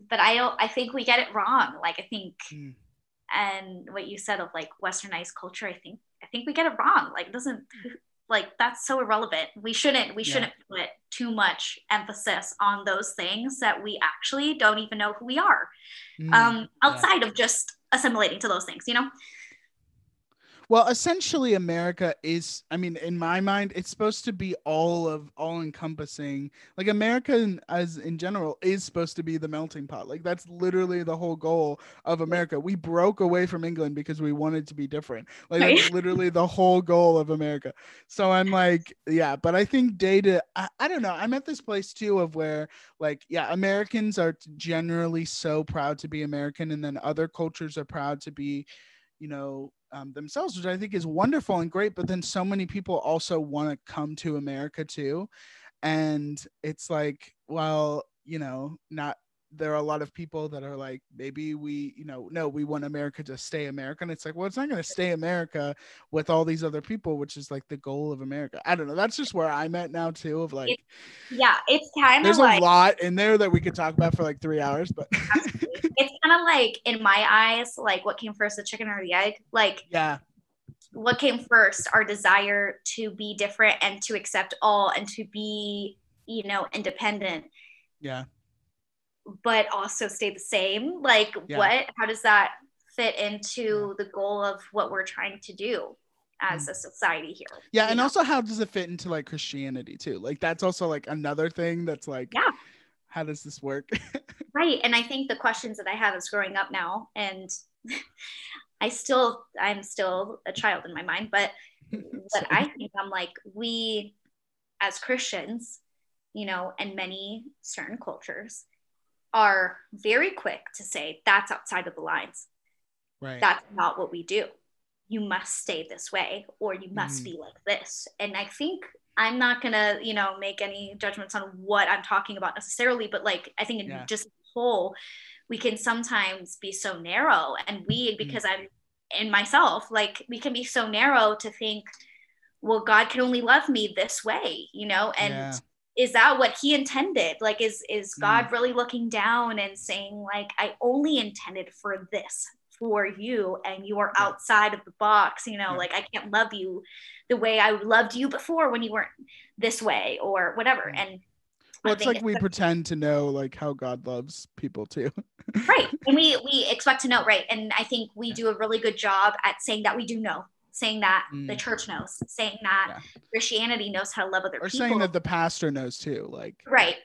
but I don't. I think we get it wrong. Like I think, mm. and what you said of like Westernized culture, I think I think we get it wrong. Like, doesn't like that's so irrelevant. We shouldn't we shouldn't put too much emphasis on those things that we actually don't even know who we are. Mm, um, outside yeah. of just assimilating to those things, you know? Well, essentially, America is, I mean, in my mind, it's supposed to be all of all encompassing. Like, America, as in general, is supposed to be the melting pot. Like, that's literally the whole goal of America. We broke away from England because we wanted to be different. Like, right? that's literally the whole goal of America. So I'm like, yeah, but I think data, I, I don't know. I'm at this place too of where, like, yeah, Americans are generally so proud to be American, and then other cultures are proud to be, you know, um, themselves, which I think is wonderful and great. But then so many people also want to come to America too. And it's like, well, you know, not there are a lot of people that are like, maybe we, you know, no, we want America to stay america And it's like, well, it's not going to stay America with all these other people, which is like the goal of America. I don't know. That's just where I'm at now too. Of like, yeah, it's kind of there's like, a lot in there that we could talk about for like three hours, but [laughs] it's kind of like in my eyes, like what came first, the chicken or the egg? Like, yeah, what came first? Our desire to be different and to accept all and to be, you know, independent. Yeah. But also stay the same. Like, yeah. what? How does that fit into the goal of what we're trying to do? as mm. a society here. Yeah, and know? also how does it fit into like Christianity too? Like that's also like another thing that's like yeah how does this work? [laughs] right. And I think the questions that I have as growing up now, and [laughs] I still, I'm still a child in my mind, but [laughs] what I think I'm like, we as Christians, you know, and many certain cultures are very quick to say that's outside of the lines. Right. That's not what we do. You must stay this way or you must Mhm. be like this. And I think I'm not gonna, you know, make any judgments on what I'm talking about necessarily, but like I think in Yeah. just whole, we can sometimes be so narrow and we Mm-hmm. because I'm in myself, like we can be so narrow to think, well, God can only love me this way, you know, and Yeah. Is that what he intended like is is Mm. god really looking down and saying like i only intended for this for you and you are outside of the box you know Yeah. like i can't love you the way i loved you before when you weren't this way or whatever Mm. and well, it's like we pretend to know like how God loves people too. right [laughs] and we we expect to know right and i think we do a really good job at saying that we do know saying that the Mm. church knows saying that Yeah. christianity knows how to love other or people Or saying that the pastor knows too. Like Right.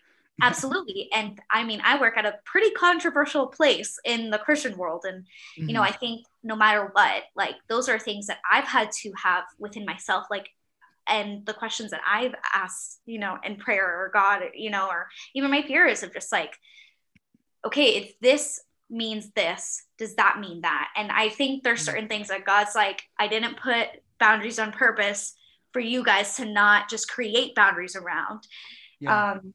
[laughs] Absolutely. And I mean, I work at a pretty controversial place in the Christian world. And, you know, Mhm. I think no matter what, like those are things that I've had to have within myself. Like, and the questions that I've asked, you know, in prayer or God, you know, or even my peers of just like, okay, if this means this, does that mean that? And I think there's certain things that God's like, I didn't put boundaries on purpose for you guys to not just create boundaries around yeah. um,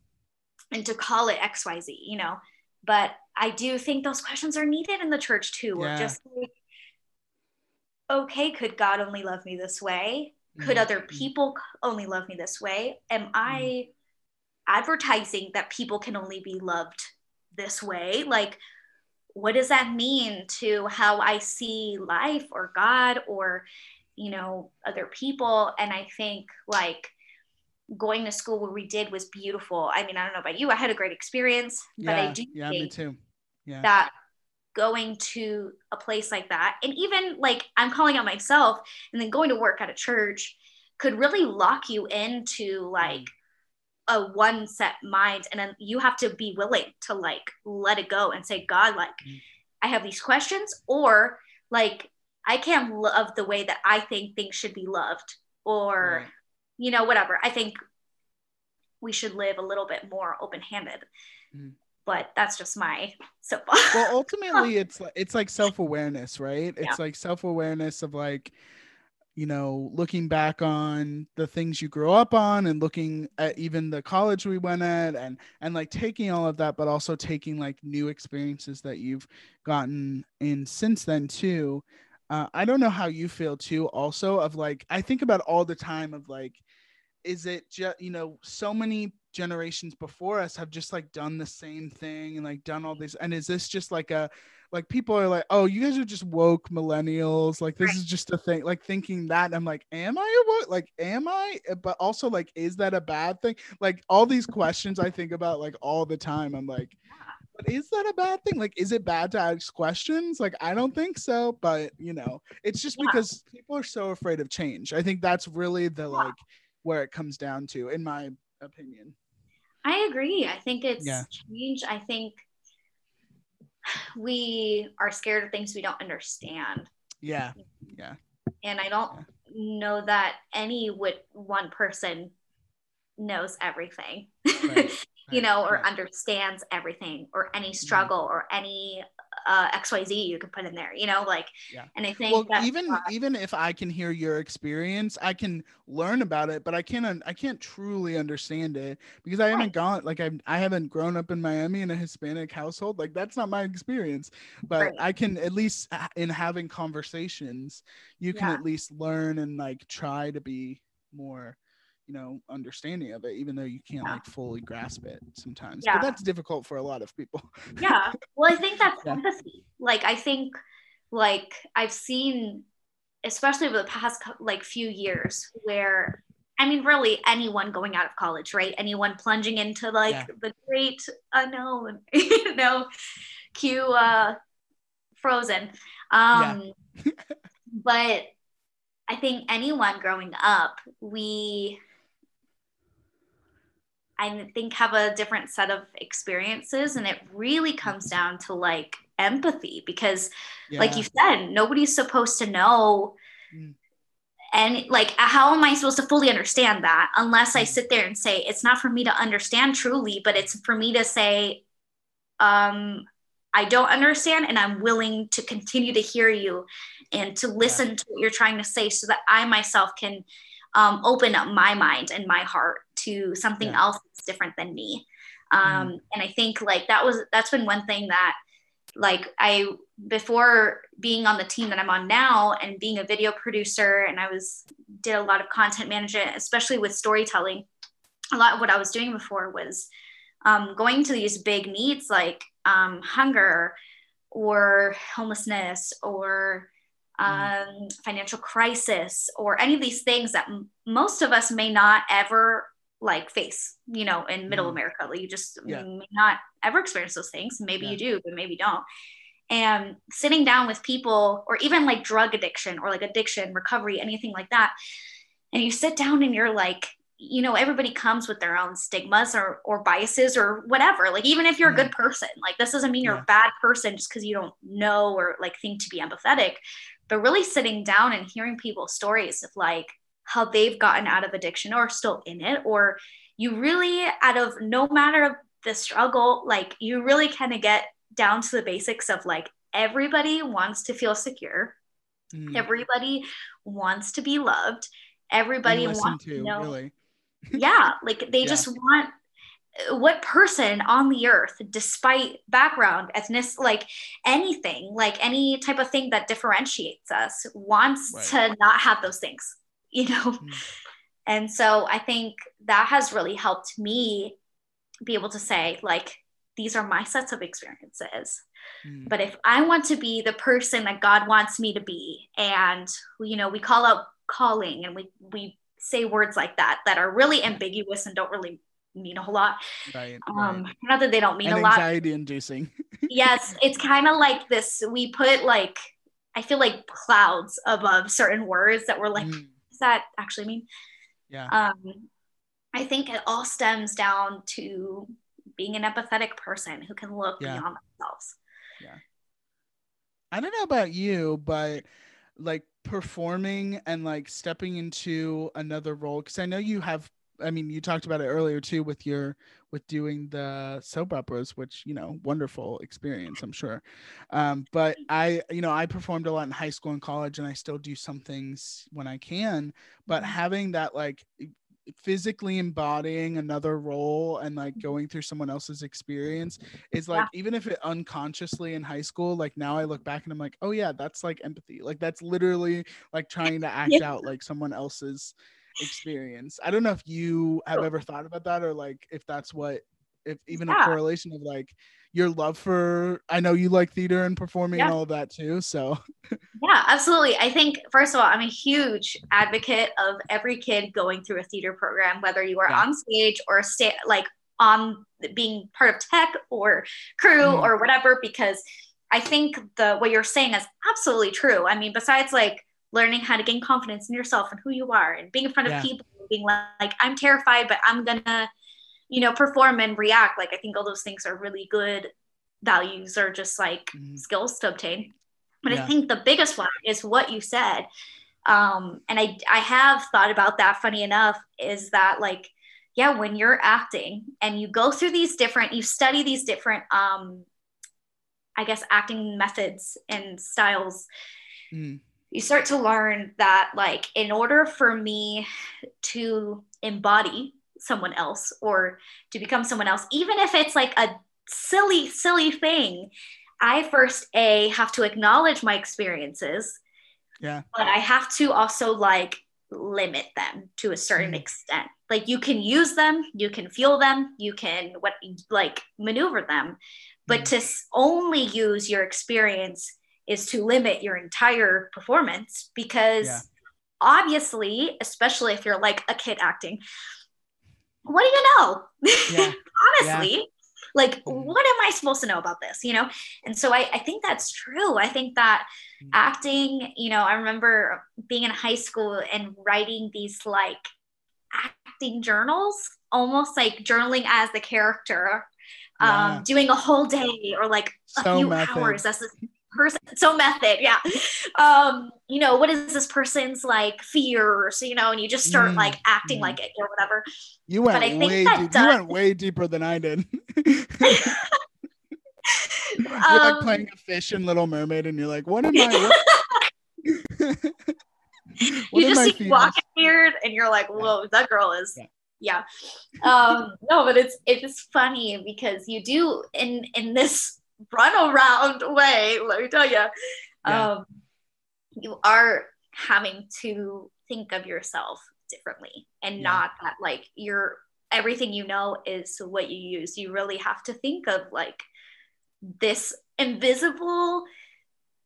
and to call it XYZ, you know. But I do think those questions are needed in the church too. Yeah. Just like, okay, could God only love me this way? Could Mhm. other people only love me this way? Am I advertising that people can only be loved this way? Like, what does that mean to how I see life or God or, you know, other people? And I think like going to school where we did was beautiful. I mean, I don't know about you, I had a great experience, but yeah. I do yeah, me think too. Yeah. that going to a place like that and even like i'm calling out myself and then going to work at a church could really lock you into like a one set mind and then you have to be willing to like let it go and say god like Mm. i have these questions or like i can't love the way that i think things should be loved or Right. you know whatever i think we should live a little bit more open handed Mm. but that's just my soapbox well ultimately [laughs] it's like it's like self-awareness right Yeah. it's like self-awareness of like you know looking back on the things you grew up on and looking at even the college we went at and and like taking all of that but also taking like new experiences that you've gotten in since then too uh, i don't know how you feel too also of like i think about all the time of like is it just you know so many generations before us have just like done the same thing and like done all this and is this just like a like people are like oh you guys are just woke millennials like this Right. is just a thing like thinking that i'm like am i a woke like am i Uh, but also like is that a bad thing like all these questions i think about like all the time i'm like but is that a bad thing like is it bad to ask questions like i don't think so but you know it's just Yeah. because people are so afraid of change i think that's really the like where it comes down to in my opinion I agree. I think it's Yeah. change. I think we are scared of things we don't understand. yeah Yeah. And I don't know that any would one person knows everything. Right, [laughs] you right, know, or yeah. Mm-hmm. understands everything or any struggle or any uh, XYZ you could put in there, you know, like, Yeah. and I think well even why- even if i can hear your experience i can learn about it but i can't i can't truly understand it because i haven't gone like i i haven't grown up in miami in a hispanic household like that's not my experience but Right. i can at least uh, in having conversations you can Yeah. at least learn and like try to be more you know understanding of it even though you can't Yeah. like fully grasp it sometimes Yeah. but that's difficult for a lot of people yeah [laughs] well i think that's Yeah. empathy like i think like i've seen especially over the past like few years where i mean really anyone going out of college right anyone plunging into like Yeah. the great unknown [laughs] you know cue uh frozen um [laughs] but i think anyone growing up we I think have a different set of experiences and it really comes down to like empathy because yeah. like you said nobody's supposed to know mm. and like how am I supposed to fully understand that unless I mm. sit there and say it's not for me to understand truly but it's for me to say um I don't understand and I'm willing to continue to hear you and to listen yeah. to what you're trying to say so that I myself can um, open up my mind and my heart to something yeah. else that's different than me. Um, mm. And I think like that was that's been one thing that like I before being on the team that I'm on now and being a video producer and I was did a lot of content management, especially with storytelling. A lot of what I was doing before was um, going to these big needs like um, hunger or homelessness or mm. um, financial crisis or any of these things that m- most of us may not ever like face you know in middle mm. america like you just yeah. may not ever experience those things maybe yeah. you do but maybe don't and sitting down with people or even like drug addiction or like addiction recovery anything like that and you sit down and you're like you know everybody comes with their own stigmas or or biases or whatever like even if you're a good mm-hmm. person like this doesn't mean you're a bad person just because you don't know or like think to be empathetic but really sitting down and hearing people's stories of like how they've gotten out of addiction or still in it or you really out of no matter the struggle like you really kind of get down to the basics of like everybody wants to feel secure mm. everybody wants to be loved everybody wants to, to know really [laughs] yeah like they yeah. just want what person on the earth despite background ethnic like anything like any type of thing that differentiates us wants right. to not have those things you know mm. and so i think that has really helped me be able to say like these are my sets of experiences mm. but if i want to be the person that god wants me to be and you know we call out calling and we we say words like that that are really ambiguous and don't really mean a whole lot. Right, um, right. Not that they don't mean and a lot. Anxiety inducing. [laughs] yes, it's kind of like this. We put like I feel like clouds above certain words that we're like, mm. That actually mean? Yeah. Um, I think it all stems down to being an empathetic person who can look yeah. beyond themselves. Yeah. I don't know about you, but like performing and like stepping into another role because i know you have i mean you talked about it earlier too with your with doing the soap operas which you know wonderful experience i'm sure um, but i you know i performed a lot in high school and college and i still do some things when i can but mm-hmm. having that like physically embodying another role and like going through someone else's experience is like yeah. even if it unconsciously in high school like now i look back and i'm like oh yeah that's like empathy like that's literally like trying to [laughs] act yeah. out like someone else's experience i don't know if you have ever thought about that or like if that's what if even yeah. a correlation of like your love for i know you like theater and performing yeah. and all of that too so yeah absolutely i think first of all i'm a huge advocate of every kid going through a theater program whether you are yeah. on stage or stay like on being part of tech or crew mm. or whatever because i think the what you're saying is absolutely true i mean besides like learning how to gain confidence in yourself and who you are and being in front of people being like, like i'm terrified but i'm gonna you know perform and react like i think all those things are really good values or just like mm-hmm. skills to obtain but yeah. i think the biggest one is what you said um, and i i have thought about that funny enough is that like yeah when you're acting and you go through these different you study these different um i guess acting methods and styles mm. You start to learn that like in order for me to embody someone else or to become someone else, even if it's like a silly, silly thing, I first a have to acknowledge my experiences. Yeah. But I have to also like limit them to a certain mm. extent. Like you can use them, you can feel them, you can what like maneuver them, but mm. to only use your experience is to limit your entire performance because yeah. obviously, especially if you're like a kid acting, what do you know? Yeah. [laughs] Honestly. Yeah. Like, mm-hmm. what am I supposed to know about this? You know? And so I, I think that's true. I think that mm-hmm. acting, you know, I remember being in high school and writing these like acting journals. almost like journaling as the character, um, Yeah. doing a whole day or like a So few method. hours. That's this person. So method, yeah. Um, you know, what is this person's like fears? You know, and you just start Mm, like acting mm. like it or whatever. You went But I think way that deep. You went way deeper than I did. [laughs] you're Um, like playing a fish in Little Mermaid, and you're like, "What am I?" What, [laughs] [laughs] what you just see walking weird and you're like whoa that girl is Yeah. yeah, um no but it's it's funny because you do in in this run around way let me tell you Yeah. um you are having to think of yourself differently and Yeah. not that like you're everything you know is what you use. You really have to think of like this invisible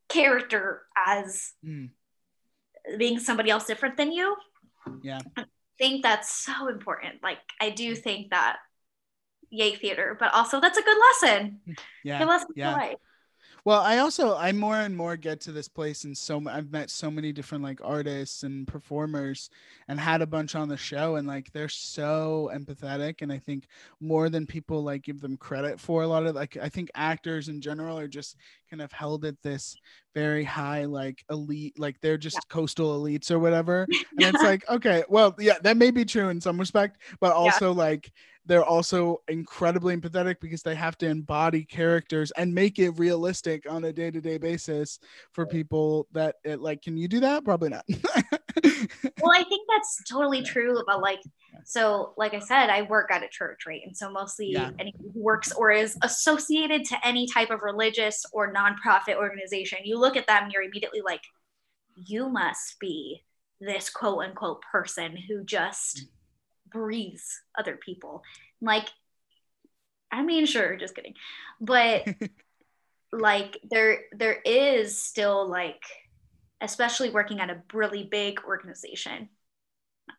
character as Mm, being somebody else different than you. Yeah, I think that's so important. Like i do think that yay theater but also that's a good lesson yeah. good lesson yeah. Well, I also I more and more get to this place, and so I've met so many different like artists and performers, and had a bunch on the show, and like they're so empathetic, and I think more than people like give them credit for. A lot of like I think actors in general are just kind of held at this very high like elite, like they're just coastal elites or whatever, [laughs] and it's like okay, well yeah, that may be true in some respect, but also like they're also incredibly empathetic because they have to embody characters and make it realistic on a day-to-day basis for people that it, like can you do that? Probably not [laughs] well i think that's totally true about like so like i said i work at a church right? And so mostly Yeah. anyone who works or is associated to any type of religious or nonprofit organization you look at them you're immediately like you must be this quote unquote person who just mm. breathes other people. Like i mean sure just kidding. But [laughs] like there there is still like especially working at a really big organization.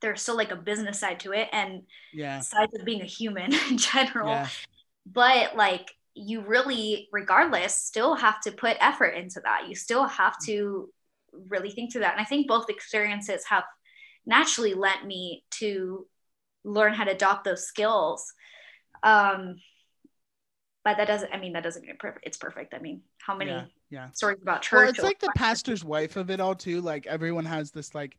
There's still like a business side to it and yeah. sides of being a human [laughs] in general. Yeah. But like you really regardless still have to put effort into that. You still have to really think through that. And i think both experiences have naturally led me to learn how to adopt those skills. Um but that doesn't i mean that doesn't mean perfect. It's perfect. I mean how many yeah yeah stories about church well it's like the pastor's wife of it all too like everyone has this like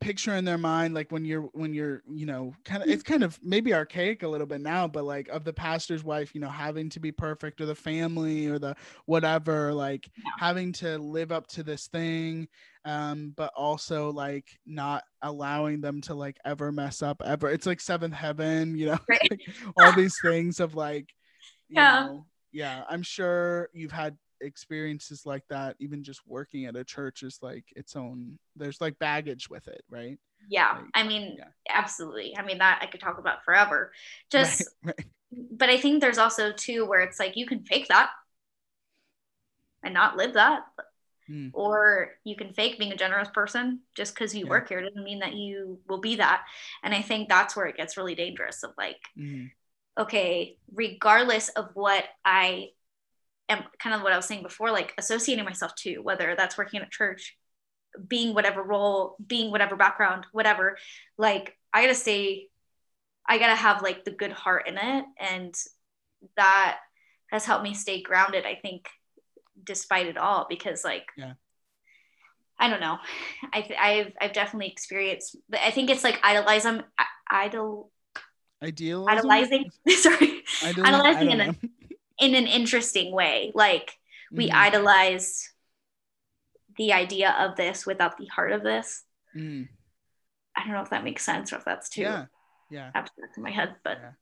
picture in their mind like when you're when you're you know kind of it's kind of maybe archaic a little bit now but like of the pastor's wife you know having to be perfect or the family or the whatever like Yeah. having to live up to this thing um but also like not allowing them to like ever mess up ever it's like seventh heaven you know Right. [laughs] like, all these things of like you Yeah. know yeah i'm sure you've had experiences like that even just working at a church is like its own there's like baggage with it right yeah Like, i mean yeah. absolutely i mean that i could talk about forever [laughs] just right, right. but i think there's also too where it's like you can fake that and not live that Mm. or you can fake being a generous person just because you Yeah. work here doesn't mean that you will be that and i think that's where it gets really dangerous of like Mhm. okay regardless of what i kind of what i was saying before like associating myself to whether that's working at church being whatever role being whatever background whatever like i gotta stay i gotta have like the good heart in it. And that has helped me stay grounded i think despite it all because like Yeah. i don't know. I th- i've i've definitely experienced but i think it's like idolizing idol idealism? Idolizing? [laughs] Sorry. Idealism? idolizing I in don't a- know. in an interesting way like we Mhm. idolize the idea of this without the heart of this Mhm. i don't know if that makes sense or if that's too yeah yeah abstract in my head but Yeah.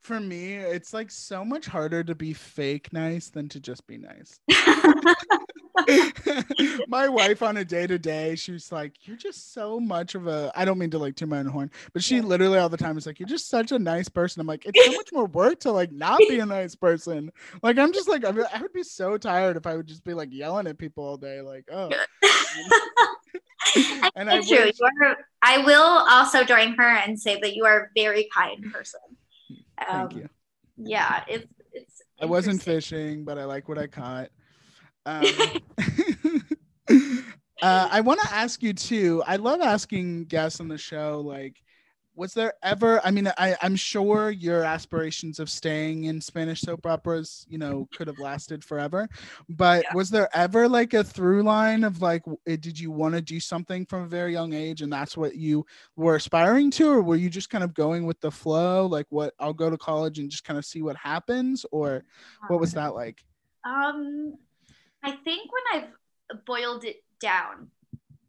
for me it's like so much harder to be fake nice than to just be nice [laughs] [laughs] my wife on a day to day, she's like, You're just so much of a I don't mean to like toot my own horn, but she Yeah. literally all the time is like, You're just such a nice person. I'm like, It's so much more work to like not be a nice person. Like, I'm just like, I, mean, I would be so tired if I would just be like yelling at people all day. Like, oh, [laughs] [laughs] and I wish, You are, I will also join her and say that you are a very kind person. thank Um, you. Yeah, it's it's. I wasn't fishing, but I like what I caught. Um, [laughs] [laughs] uh, I want to ask you too. I love asking guests on the show, like, was there ever i mean I, i'm sure your aspirations of staying in spanish soap operas you know could have lasted forever but Yeah. was there ever like a through line of like eh, did you want to do something from a very young age and that's what you were aspiring to or were you just kind of going with the flow like what i'll go to college and just kind of see what happens or what was that like Um, I think when I've boiled it down,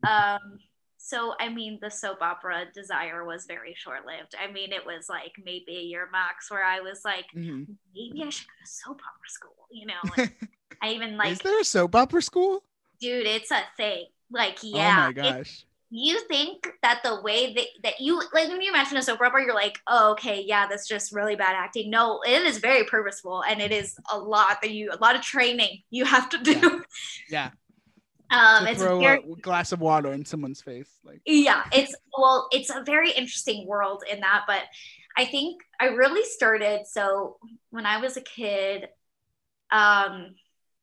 um, so I mean, the soap opera desire was very short lived. I mean, it was like maybe a year max where I was like, Mhm. maybe I should go to soap opera school. You know, like, [laughs] I even like, is there a soap opera school dude, it's a thing. Like, yeah, oh my gosh you think that the way that, that you like when you mention a soap opera, you're like, oh, okay, yeah, that's just really bad acting. No, it is very purposeful and it is a lot that you a lot of training you have to do. [laughs] yeah Um, to it's throw very a glass of water in someone's face like yeah, it's well, it's a very interesting world in that, but I think I really started so when I was a kid, um,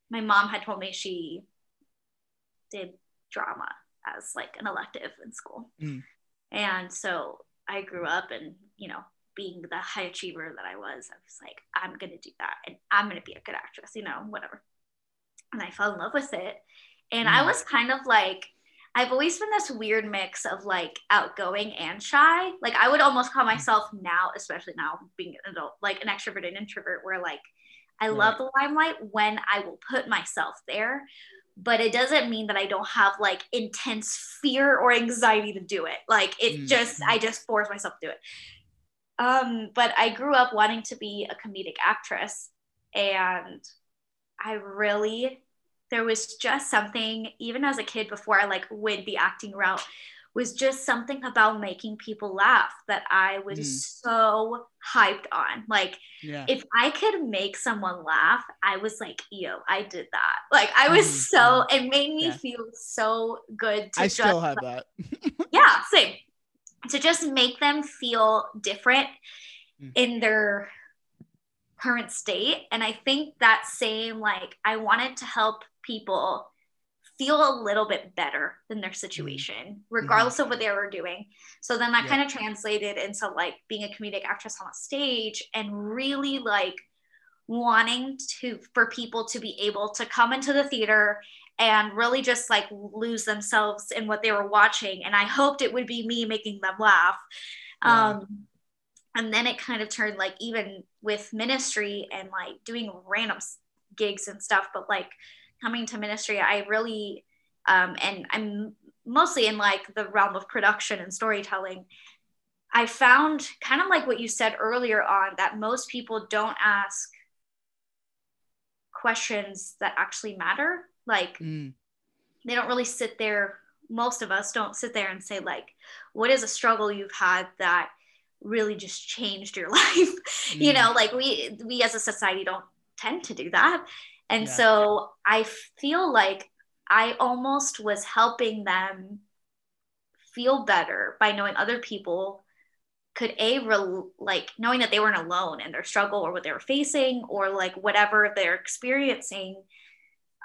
my mom had told me she did drama as like an elective in school. Mm. And so I grew up and, you know, being the high achiever that I was, I was like, I'm going to do that and I'm going to be a good actress, you know, whatever. And I fell in love with it. And I Mm. was kind of like, I've always been this weird mix of like outgoing and shy. Like I would almost call myself now, especially now being an adult, like an extrovert and introvert, where like I love the limelight when I will put myself there. But it doesn't mean that I don't have like intense fear or anxiety to do it. Like it Mm. just, I just force myself to do it. Um, but I grew up wanting to be a comedic actress. And I really there was just something even as a kid before i like went the acting route was just something about making people laugh that i was Mm. so hyped on. Like yeah. if i could make someone laugh i was like yo i did that. Like i was Mhm, so it made me Yeah. feel so good to i just still have that. [laughs] Yeah same. To just make them feel different Mm. in their current state. And i think that same like i wanted to help people feel a little bit better than their situation regardless of what they were doing so then that Yeah. kind of translated into like being a comedic actress on a stage and really like wanting to for people to be able to come into the theater and really just like lose themselves in what they were watching and i hoped it would be me making them laugh Yeah. um and then it kind of turned like even with ministry and like doing random gigs and stuff but like coming to ministry i really um and i'm mostly in like the realm of production and storytelling. I found kind of like what you said earlier on that most people don't ask questions that actually matter. Like Mm, they don't really sit there most of us don't sit there and say like what is a struggle you've had that really just changed your [laughs] life? You mm, know like we we as a society don't tend to do that and Yeah. so i feel like i almost was helping them feel better by knowing other people could a rel- like knowing that they weren't alone in their struggle or what they were facing or like whatever they're experiencing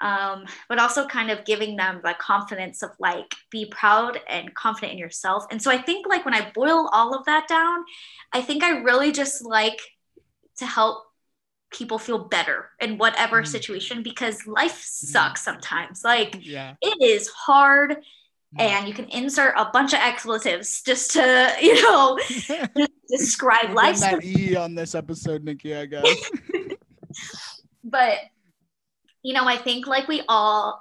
um, but also kind of giving them the confidence of like be proud and confident in yourself and so i think like when i boil all of that down i think i really just like to help people feel better in whatever Mhm. situation because life sucks sometimes. Like yeah. it is hard Mm. and you can insert a bunch of expletives just to [laughs] you know [laughs] describe life. that e on this episode nikki i guess. [laughs] But you know i think like we all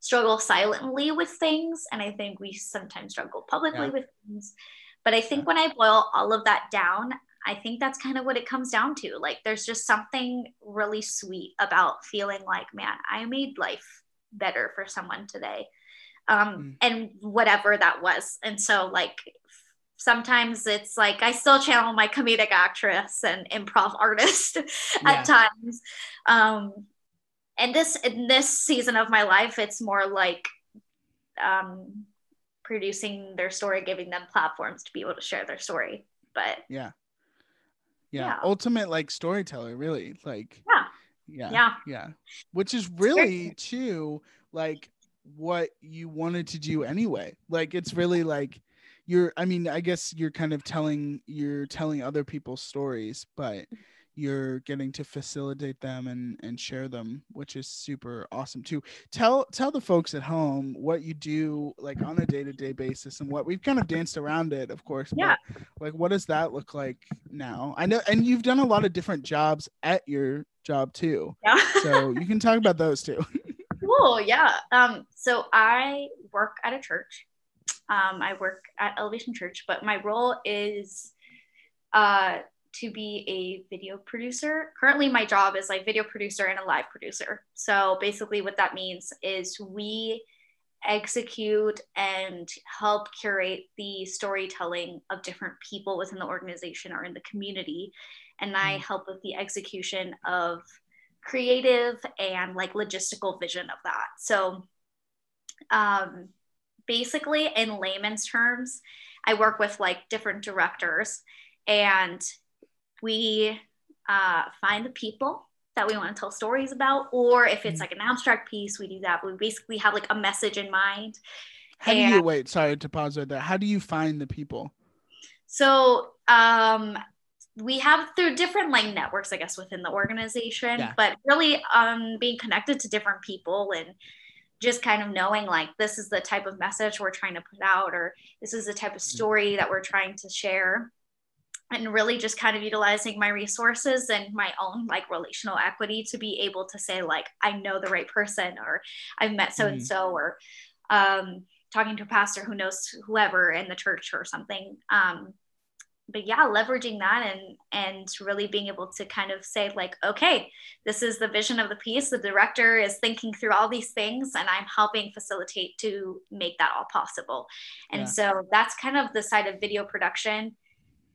struggle silently with things and i think we sometimes struggle publicly Yeah. with things. But i think when i boil all of that down i think that's kind of what it comes down to like there's just something really sweet about feeling like man i made life better for someone today um Mm. and whatever that was and so like sometimes it's like I still channel my comedic actress and improv [laughs] artist Yeah. at times. Um, and this in this season of my life, it's more like um, producing their story, giving them platforms to be able to share their story. But yeah. Yeah Yeah. ultimate like storyteller really like Yeah. yeah yeah, yeah which is really too like what you wanted to do anyway like it's really like you're i mean i guess you're kind of telling you're telling other people's stories but you're getting to facilitate them and and share them which is super awesome too tell tell the folks at home what you do like on a day-to-day basis and what we've kind of danced around it of course Yeah. but like what does that look like now i know and you've done a lot of different jobs at your job too Yeah. so you can talk about those too [laughs] cool. Yeah. Um, so I work at a church. Um, I work at Elevation Church, but my role is uh, to be a video producer. Currently, my job is like video producer and a live producer. So basically, what that means is we execute and help curate the storytelling of different people within the organization or in the community. And I Mm. help with the execution of creative and like logistical vision of that. So um, basically, in layman's terms, I work with like different directors and we uh, find the people that we want to tell stories about, or if it's Mhm. like an abstract piece, we do that. We basically have like a message in mind. how do you wait sorry to pause right there how do you find the people So um, we have through different like networks, I guess, within the organization, Yeah. but really um, being connected to different people and just kind of knowing like this is the type of message we're trying to put out, or this is the type of story that we're trying to share. And really just kind of utilizing my resources and my own like relational equity to be able to say, like, I know the right person, or I've met so and so, or um, talking to a pastor who knows whoever in the church or something. Um, but yeah, leveraging that and and really being able to kind of say like, okay, this is the vision of the piece. The director is thinking through all these things, and I'm helping facilitate to make that all possible. And Yeah. so that's kind of the side of video production.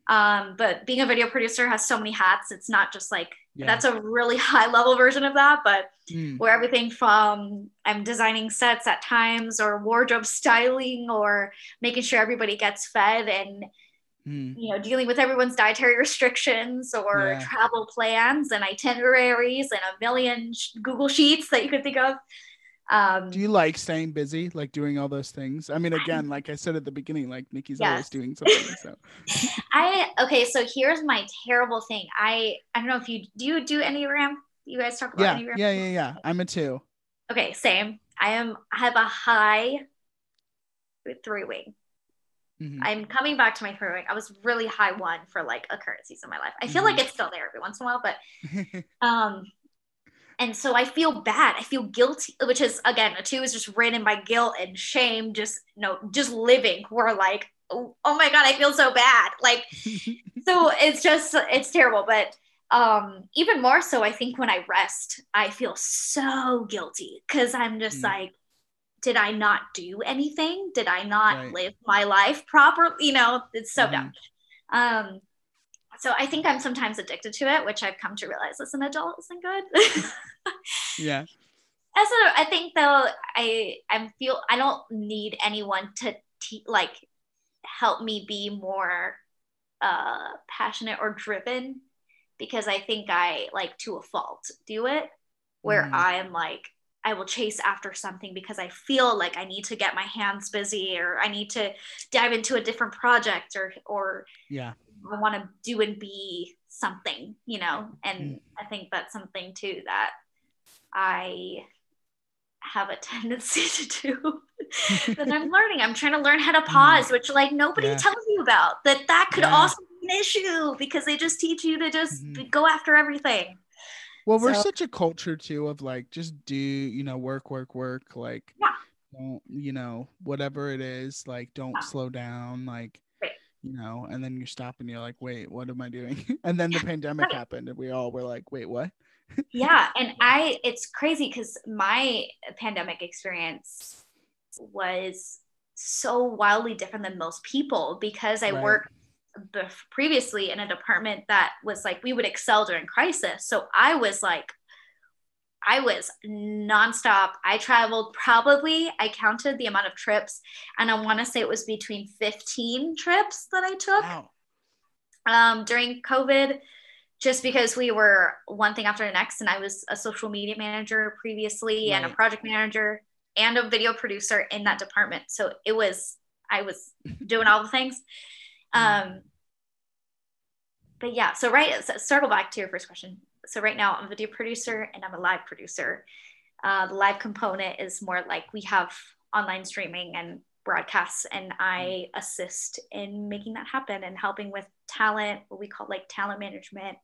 Um, but being a video producer has so many hats. It's not just like Yeah. that's a really [laughs] high level version of that, but Mm. where everything from I'm designing sets at times or wardrobe [laughs] styling or making sure everybody gets fed and Mm. you know dealing with everyone's dietary restrictions or Yeah. travel plans and itineraries and a million sh- Google sheets that you could think of. Um, Do you like staying busy, like doing all those things? I mean, again, like I said at the beginning, like Nikki's always doing something. So [laughs] I okay, so here's my terrible thing. I I don't know if you do you do Enneagram? You guys talk about yeah, Enneagram? yeah, yeah, yeah. I'm a two. Okay, same. I am I have a high three wing. Mhm. I'm coming back to my three wing. I was really high one for like season of my life. I feel Mhm. like it's still there every once in a while, but [laughs] um and so I feel bad. I feel guilty, which is again a two is just ridden by guilt and shame, just you know, just living. We're like, oh, oh my god, I feel so bad. Like [laughs] so it's just it's terrible but um even more so i think when i rest i feel so guilty because i'm just Mm. like did i not do anything did i not Right. live my life properly you know it's so Mhm. dumb um so i think i'm sometimes addicted to it which i've come to realize as an adult isn't good [laughs] yeah. a, I think though I I feel I don't need anyone to te- like help me be more uh passionate or driven because I think I like to a fault do it where Mhm. I am like I will chase after something because I feel like I need to get my hands busy or I need to dive into a different project or or Yeah. I want to do and be something, you know, and I think that's something too that I have a [laughs] tendency to do [laughs] that I'm learning. I'm trying to learn how to pause, which like nobody Yeah. tells you about. That that could Yeah. also be an issue because they just teach you to just Mhm. go after everything. Well, we're such a culture too of like just do, you know, work, work, work. Like, Yeah. don't, you know, whatever it is, like, don't Yeah. slow down. Like, Right. you know, and then you stop and you're like, wait, what am I doing? [laughs] and then the pandemic Right. happened and we all were like, wait, what? Yeah and [laughs] i it's crazy because my pandemic experience was so wildly different than most people because i Right. worked bef- previously in a department that was like we would excel during crisis so i was like i was nonstop i traveled probably i counted the amount of trips and i want to say it was between 15 trips that i took Wow. um, during COVID, just because we were one thing after the next. And I was a social media manager previously and a project manager and a video producer in that department. So it was, I was doing all the things. Um, but yeah, so right, so circle back to your first question. So right now I'm a video producer and I'm a live producer. Uh, the live component is more like we have online streaming and broadcasts and I assist in making that happen and helping with talent, what we call like talent management,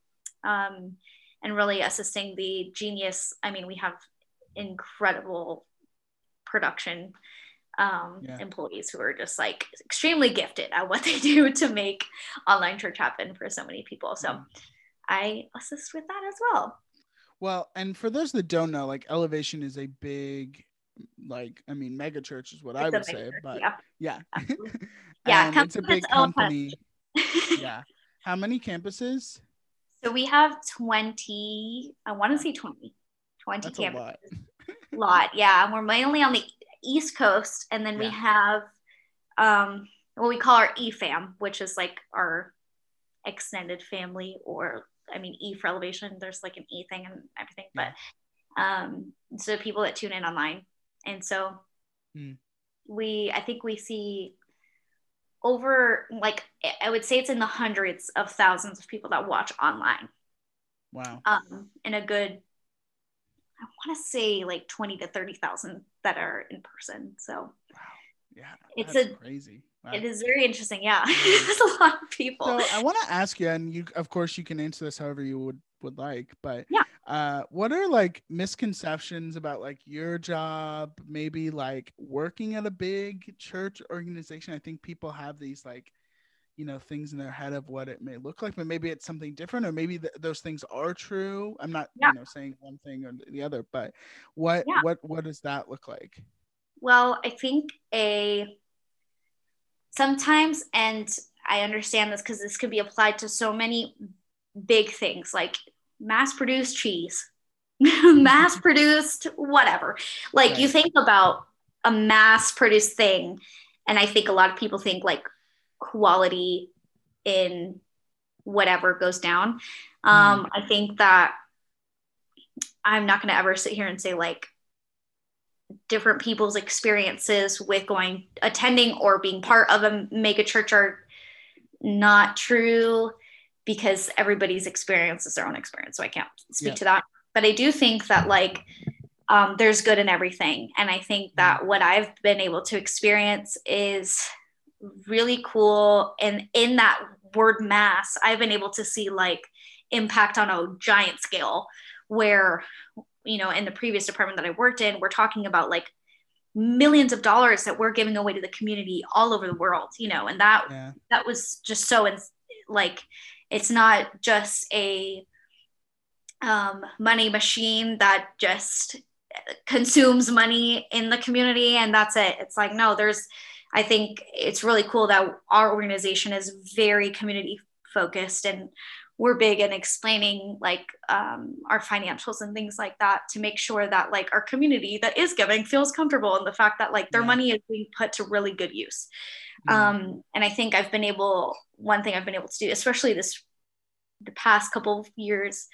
um, and really assisting the genius. I mean, we have incredible production um, yeah. employees who are just like extremely gifted at what [laughs] they do to make online church happen for so many people. So mm. I assist with that as well. Well, and for those that don't know, like Elevation is a big, like, I mean, mega church is what it's I would say, church, but yeah, yeah, [laughs] yeah it's a big company. [laughs] yeah. How many campuses? So we have 20, I want to say 20, 20 That's campuses. A lot. [laughs] lot. Yeah. We're mainly on the East Coast. And then yeah. we have um, what we call our EFAM, which is like our extended family, or I mean, E for elevation. There's like an E thing and everything. Yeah. But um, so people that tune in online. And so mm. we, I think we see over like I would say it's in the hundreds of thousands of people that watch online. Wow. Um, and a good, I want to say like twenty to thirty thousand that are in person. So. Wow. Yeah. It's a crazy. Wow. It is very interesting. Yeah, [laughs] it's a lot of people. So I want to ask you, and you, of course, you can answer this however you would would like. But yeah, uh, what are like misconceptions about like your job? Maybe like working at a big church organization. I think people have these like, you know, things in their head of what it may look like, but maybe it's something different, or maybe th- those things are true. I'm not, yeah. you know, saying one thing or the other, but what yeah. what what does that look like? Well, I think a sometimes, and I understand this because this could be applied to so many big things like mass produced cheese, [laughs] mass produced whatever. Like right. you think about a mass produced thing, and I think a lot of people think like quality in whatever goes down. Um, mm. I think that I'm not going to ever sit here and say like different people's experiences with going attending or being part of a mega church are not true because everybody's experience is their own experience. So I can't speak yeah. to that. But I do think that like um, there's good in everything. And I think that mm-hmm. what I've been able to experience is really cool. And in that word mass, I've been able to see like impact on a giant scale where, you know, in the previous department that I worked in, we're talking about like millions of dollars that we're giving away to the community all over the world, you know, and that, yeah. that was just so, ins- like, it's not just a um, money machine that just consumes money in the community and that's it. It's like, no, there's, I think it's really cool that our organization is very community focused and we're big in explaining like um, our financials and things like that to make sure that like our community that is giving feels comfortable in the fact that like their yeah. money is being put to really good use mm-hmm. um, and i think i've been able one thing i've been able to do especially this the past couple of years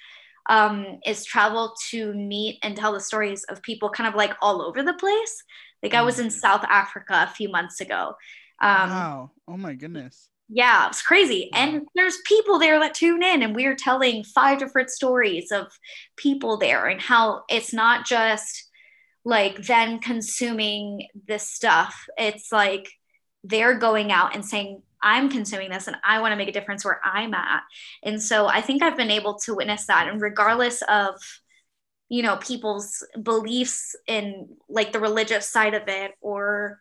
um, is travel to meet and tell the stories of people kind of like all over the place like i was in mm-hmm. south africa a few months ago um, wow oh my goodness yeah, it's crazy. And there's people there that tune in, and we're telling five different stories of people there and how it's not just like them consuming this stuff. It's like they're going out and saying, I'm consuming this and I want to make a difference where I'm at. And so I think I've been able to witness that. And regardless of, you know, people's beliefs in like the religious side of it or,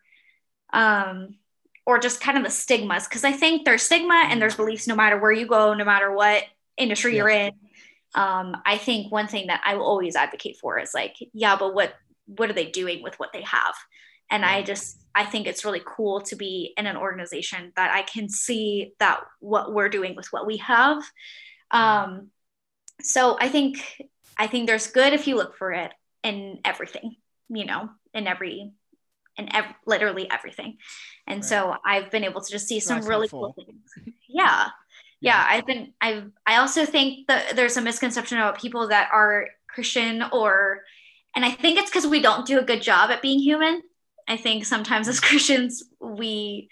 um, or just kind of the stigmas because i think there's stigma and there's beliefs no matter where you go no matter what industry yeah. you're in. Um, i think one thing that i will always advocate for is like yeah but what what are they doing with what they have? And i just i think it's really cool to be in an organization that i can see that what we're doing with what we have. Um, so i think i think there's good if you look for it in everything you know in every and ev- literally everything. And right. so I've been able to just see some That's really helpful. cool things. Yeah. yeah. I've been, I've, I also think that there's a misconception about people that are Christian or, and I think it's because we don't do a good job at being human. I think sometimes as [laughs] Christians, we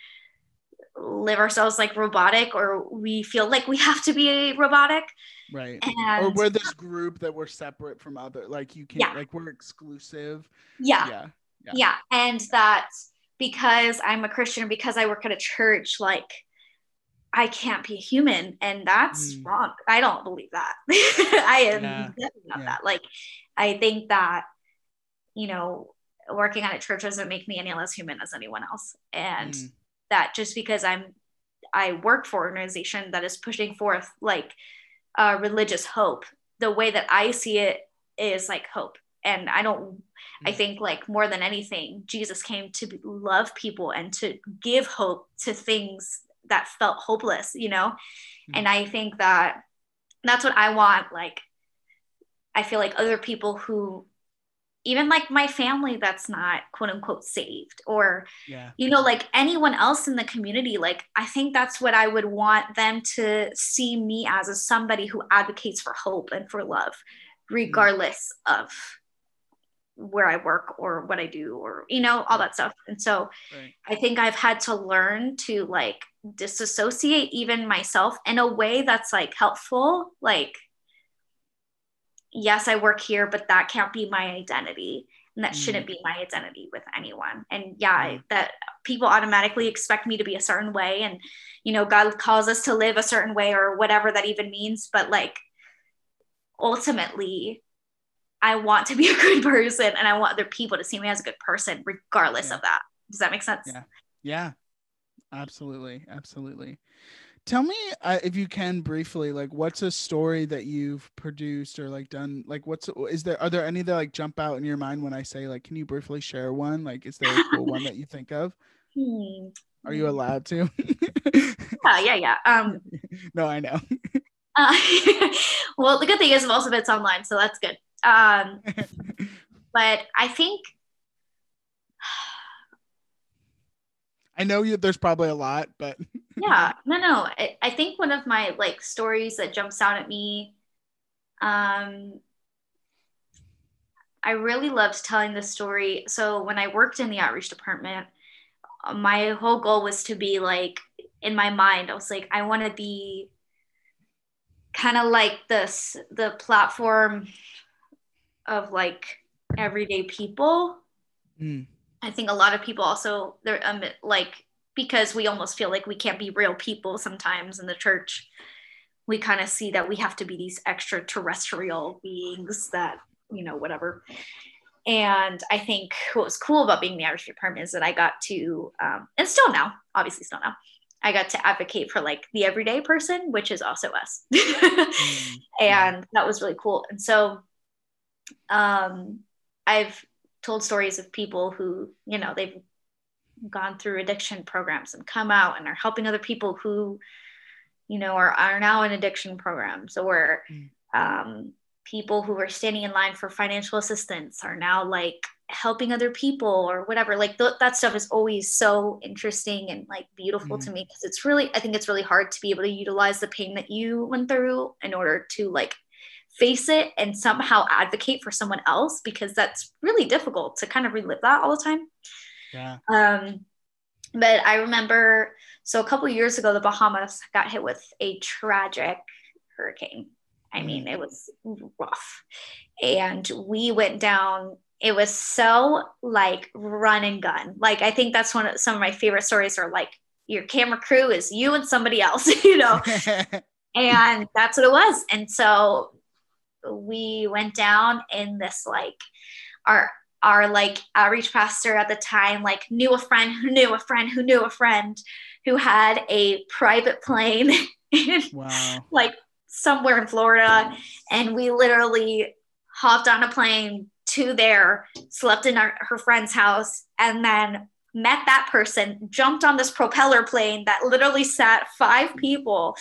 live ourselves like robotic or we feel like we have to be robotic right and or we're this group that we're separate from other like you can't Yeah. like we're exclusive yeah yeah Yeah. yeah and that because i'm a christian because i work at a church like i can't be a human and that's Mm. wrong i don't believe that [laughs] i am Yeah. definitely not Yeah. that like i think that you know working at a church doesn't make me any less human as anyone else and Mm. that just because i'm i work for an organization that is pushing forth like uh, religious hope the way that i see it is like hope and i don't i Mm. think like more than anything jesus came to be- love people and to give hope to things that felt hopeless you know Mm. and i think that that's what i want like i feel like other people who even like my family that's not quote unquote saved or yeah you know like anyone else in the community like i think that's what i would want them to see me as as somebody who advocates for hope and for love regardless of where i work or what i do or you know all that stuff. And so right. I think i've had to learn to like disassociate even myself in a way that's like helpful. Like yes i work here but that can't be my identity. And that Mm. shouldn't be my identity with anyone. And yeah Mm. that people automatically expect me to be a certain way. And you know god calls us to live a certain way or whatever that even means. But like ultimately i want to be [laughs] a good person and i want other people to see me as a good person regardless Yeah. of that. Does that make sense? Yeah. yeah. Absolutely. Absolutely. Tell me uh, if you can briefly like what's a story that you've produced or like done like what's is there are there any that like jump out in your mind when i say like can you briefly share one? Like is there a cool one that you think of? [laughs] Hmm. are you allowed to? Yeah yeah yeah. Um [laughs] no i know. uh, well the good thing is most of it's online so that's good um [laughs] but i think [sighs] i know you there's probably a lot but [laughs] yeah no no I, I think one of my like stories that jumps out at me um i really loved telling the story. So when i worked in the outreach department my whole goal was to be like in my mind i was like i want to be kind of like this the platform of like everyday people Mm, I think a lot of people also they're um, like because we almost feel like we can't be real people sometimes in the church. We kind of see that we have to be these extraterrestrial beings that you know whatever. And I think what was cool about being in the Irish department is that I got to, um, and still now, obviously still now, I got to advocate for like the everyday person, which is also us. [laughs] mm, and that was really cool. And so um, I've told stories of people who, you know, they've gone through addiction programs and come out and are helping other people who, you know, are, are now in addiction programs or Mm. um, people who are standing in line for financial assistance are now like helping other people or whatever. Like th- that stuff is always so interesting and like beautiful to Mhm. me because it's really, I think it's really hard to be able to utilize the pain that you went through in order to like face it and somehow advocate for someone else because that's really difficult to kind of relive that all the time. yeah Um, but I remember, so a couple years ago, the Bahamas got hit with a tragic hurricane. I Mm. mean, it was rough. And we went down, it was so like run and gun. Like, I think that's one of some of my favorite stories are like, your camera crew is you and somebody else, [laughs] you know? [laughs] and that's what it was and so we went down in this like our our like outreach pastor at the time like knew a friend who knew a friend who knew a friend who had a private plane [laughs] in wow. like somewhere in Florida. And we literally hopped on a plane to there slept in our, her friend's house and then met that person jumped on this propeller plane that literally sat five people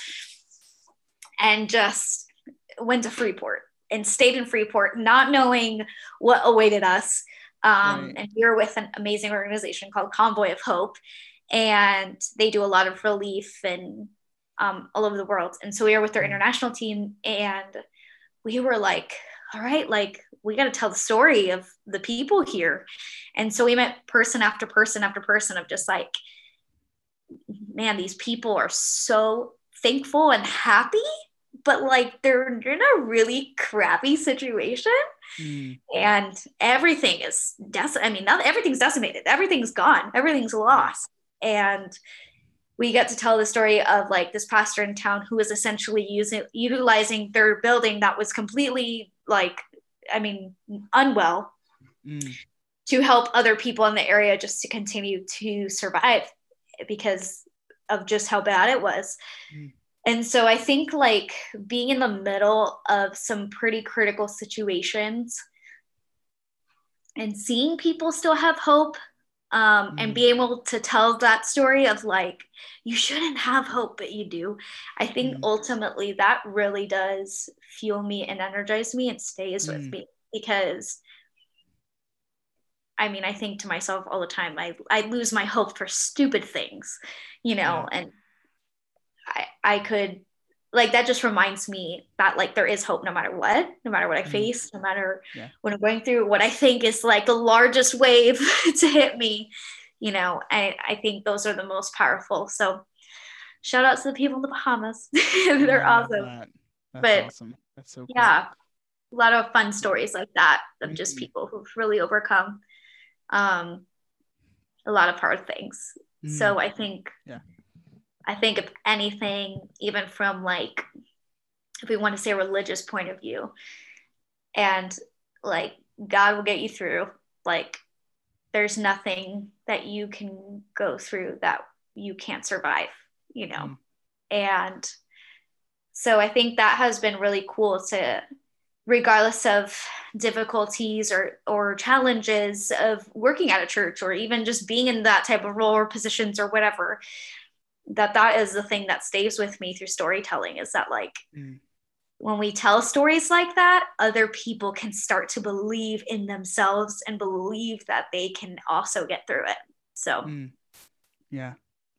and just went to Freeport and stayed in Freeport, not knowing what awaited us. Um, Right. And we were with an amazing organization called Convoy of Hope, and they do a lot of relief and um, all over the world. And so we were with their Mhm. international team, and we were like, all right, like we got to tell the story of the people here. And so we met person after person after person of just like man, these people are so thankful and happy, but like they're in a really crappy situation. Mm. And everything is dec- I mean, not everything's decimated, everything's gone, everything's lost. And we get to tell the story of like this pastor in town who is essentially using utilizing their building that was completely like I mean unwell mm. to help other people in the area just to continue to survive because of just how bad it was. Mm. And so I think like being in the middle of some pretty critical situations and seeing people still have hope um, mm. and be able to tell that story of like you shouldn't have hope but you do i think mm. ultimately that really does fuel me and energize me and stays mm. with me because i mean i think to myself all the time i, I lose my hope for stupid things you know yeah. and i i could like that just reminds me that like there is hope no matter what no matter what i mm. face no matter yeah. what i'm going through what i think is like the largest wave [laughs] to hit me you know I, I think those are the most powerful so shout out to the people in the bahamas [laughs] they're awesome that. That's but awesome that's so cool. yeah a lot of fun stories like that of mm-hmm. just people who've really overcome um a lot of hard things mm-hmm. so i think yeah I think if anything, even from like, if we want to say a religious point of view, and like God will get you through, like, there's nothing that you can go through that you can't survive, you know? Mm. And so I think that has been really cool to, regardless of difficulties or or challenges of working at a church or even just being in that type of role or positions or whatever that that is the thing that stays with me through storytelling is that like mm. when we tell stories like that other people can start to believe in themselves and believe that they can also get through it. So mm. yeah.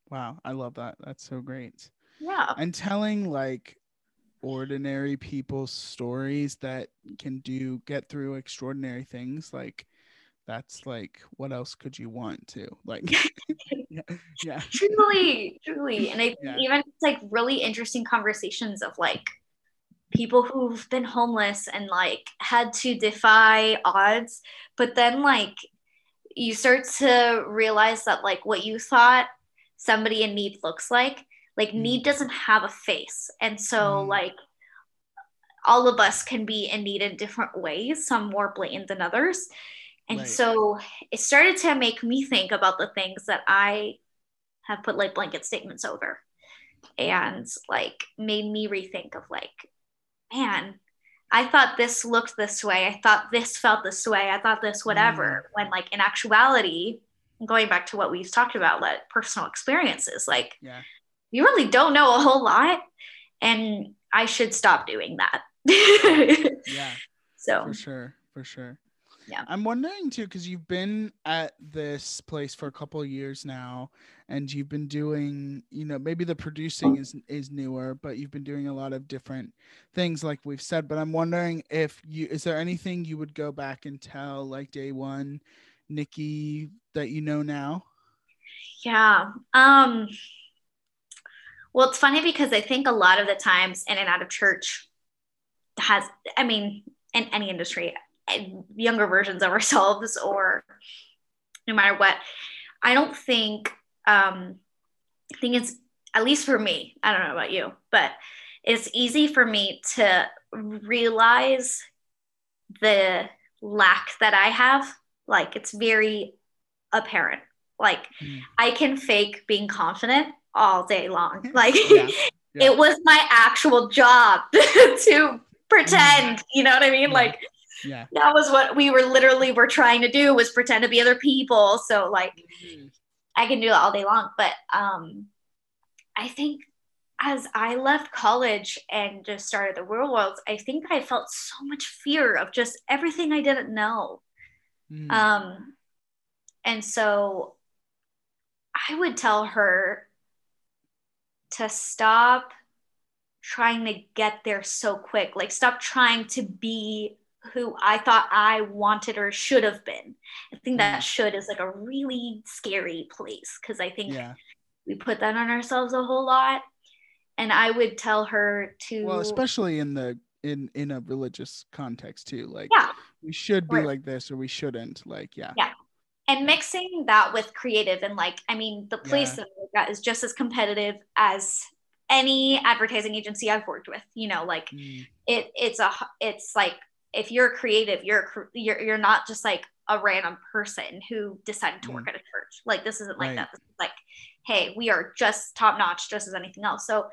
Wow. I love that. That's so great. Yeah. And telling like ordinary people's stories that can do get through extraordinary things like that's like what else could you want to like [laughs] yeah, yeah truly truly and I yeah. even it's like really interesting conversations of like people who've been homeless and like had to defy odds but then like you start to realize that like what you thought somebody in need looks like like mm. need doesn't have a face and so mm. like all of us can be in need in different ways some more blatant than others and right. so it started to make me think about the things that I have put like blanket statements over and like made me rethink of like, man, I thought this looked this way. I thought this felt this way. I thought this whatever. Mm. When like in actuality, going back to what we've talked about, like personal experiences, like yeah. you really don't know a whole lot. And I should stop doing that. [laughs] yeah. So for sure, for sure yeah. I'm wondering too because you've been at this place for a couple years now and you've been doing you know maybe the producing is is newer but you've been doing a lot of different things like we've said but i'm wondering if you is there anything you would go back and tell like day one nikki that you know now? Yeah um well it's funny because i think a lot of the times in and out of church has i mean in any industry younger versions of ourselves or no matter what i don't think um i think it's at least for me i don't know about you but it's easy for me to realize the lack that i have like it's very apparent like mm. i can fake being confident all day long like yeah. [laughs] Yeah. it was my actual job [laughs] to pretend mm. you know what i mean yeah. like yeah. That was what we were literally were trying to do was pretend to be other people. So like mm-hmm. i can do that all day long. But um i think as i left college and just started the real world i think i felt so much fear of just everything i didn't know. Mm. um and so i would tell her to stop trying to get there so quick. Like stop trying to be who I thought I wanted or should have been. I think that mm. should is like a really scary place because I think yeah. we put that on ourselves a whole lot. And I would tell her to Well, especially in the in in a religious context too. Like Yeah. we should be Right. like this or we shouldn't. Like yeah. Yeah. and mixing that with creative and like i mean the place Yeah. that is just as competitive as any advertising agency i've worked with you know like Mm, it it's a it's like if you're creative you're you're, you're not just like a random person who decided to work at a church. Like this isn't like Right. that. This is like hey we are just top notch just as anything else. So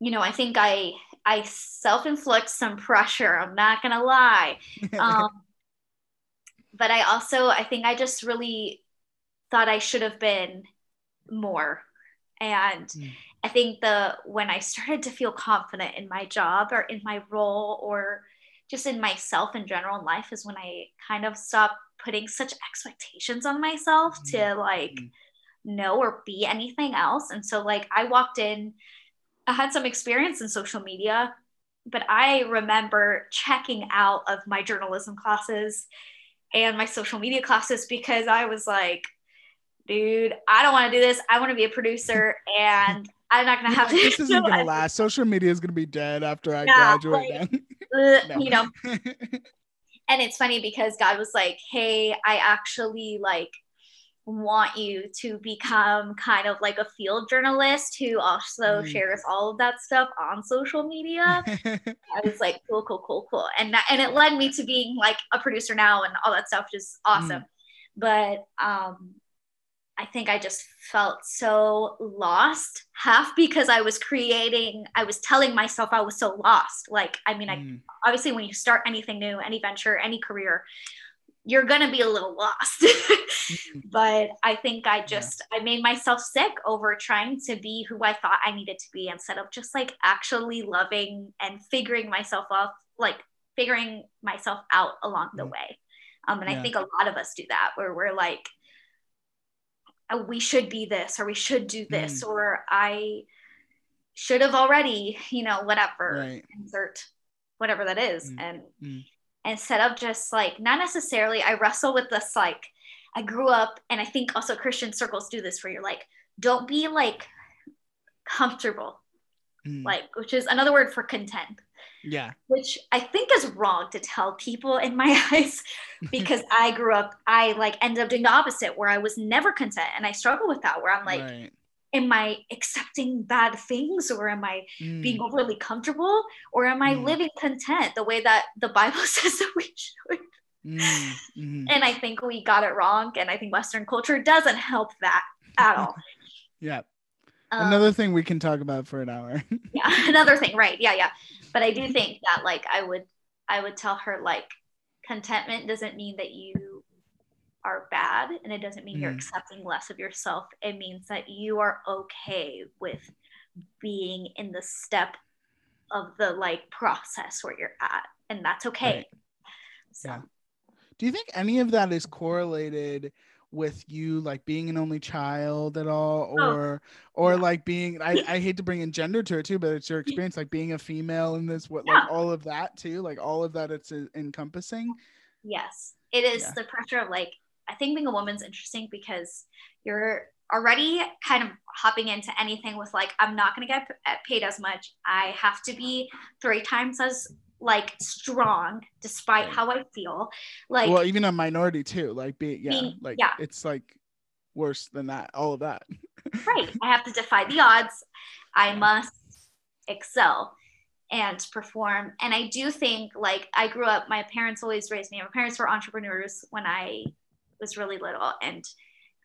you know i think i i self-inflict some pressure i'm not gonna lie. [laughs] Um, but I also I think I just really thought I should have been more, and Mm. I think the when I started to feel confident in my job or in my role or just in myself in general in life is when I kind of stopped putting such expectations on myself to like Mhm. know or be anything else. And so like I walked in, I had some experience in social media, but I remember checking out of my journalism classes and my social media classes because I was like, dude, I don't want to do this. I want to be a producer [laughs] and I'm not gonna have to this [laughs] isn't gonna [laughs] last. Social media is gonna be dead after I Yeah, graduate. then. You know. And it's funny because god was like hey i actually like want you to become kind of like a field journalist who also Mm. shares all of that stuff on social media. [laughs] I was like cool cool cool cool. And that, and it led me to being like a producer now and all that stuff which is awesome. But um i think i just felt so lost half because i was creating i was telling myself i was so lost. Like i mean i Mm, obviously when you start anything new any venture any career you're gonna be a little lost. Mm, [laughs] but i think i just i made myself sick over trying to be who i thought i needed to be instead of just like actually loving and figuring myself off like figuring myself out along the Mm. way. Um, and Yeah. i think a lot of us do that where we're like "Oh, we should be this or we should do this Mm. or i should have already you know whatever Right. insert whatever that is Mm, and mm. instead of just like not necessarily i wrestle with this like i grew up and i think also christian circles do this where you're like don't be like comfortable Mm, like which is another word for content yeah. which i think is wrong to tell people in my [laughs] eyes because [laughs] i grew up i like ended up doing the opposite where i was never content and i struggle with that where i'm like right. am i accepting bad things or am i Mm, being overly comfortable or am i Mm. living content the way that the bible [laughs] says that we should mm, mhm. and i think we got it wrong and i think western culture doesn't help that at all Yeah. Um, Another thing we can talk about for an hour. [laughs] yeah [laughs] another thing right yeah yeah but i do think that like i would i would tell her like contentment doesn't mean that you are bad and it doesn't mean you're Mm. accepting less of yourself it means that you are okay with being in the step of the like process where you're at and that's okay Right. so Yeah. Do you think any of that is correlated with you like being an only child at all Oh, or or yeah. like being I, I hate to bring in gender to it too but it's your experience like being a female in this what like all of that too like all of that it's uh, encompassing Yes, it is Yeah. the pressure of like, I think being a woman's interesting because you're already kind of hopping into anything with like, I'm not going to get p- paid as much. I have to be three times as like strong despite how I feel. Like, well even a minority too like be yeah Being- like yeah. it's like worse than that all of that right, I have to defy the odds. I must excel and perform. And I do think like I grew up, my parents always raised me. My parents were entrepreneurs when I was really little. And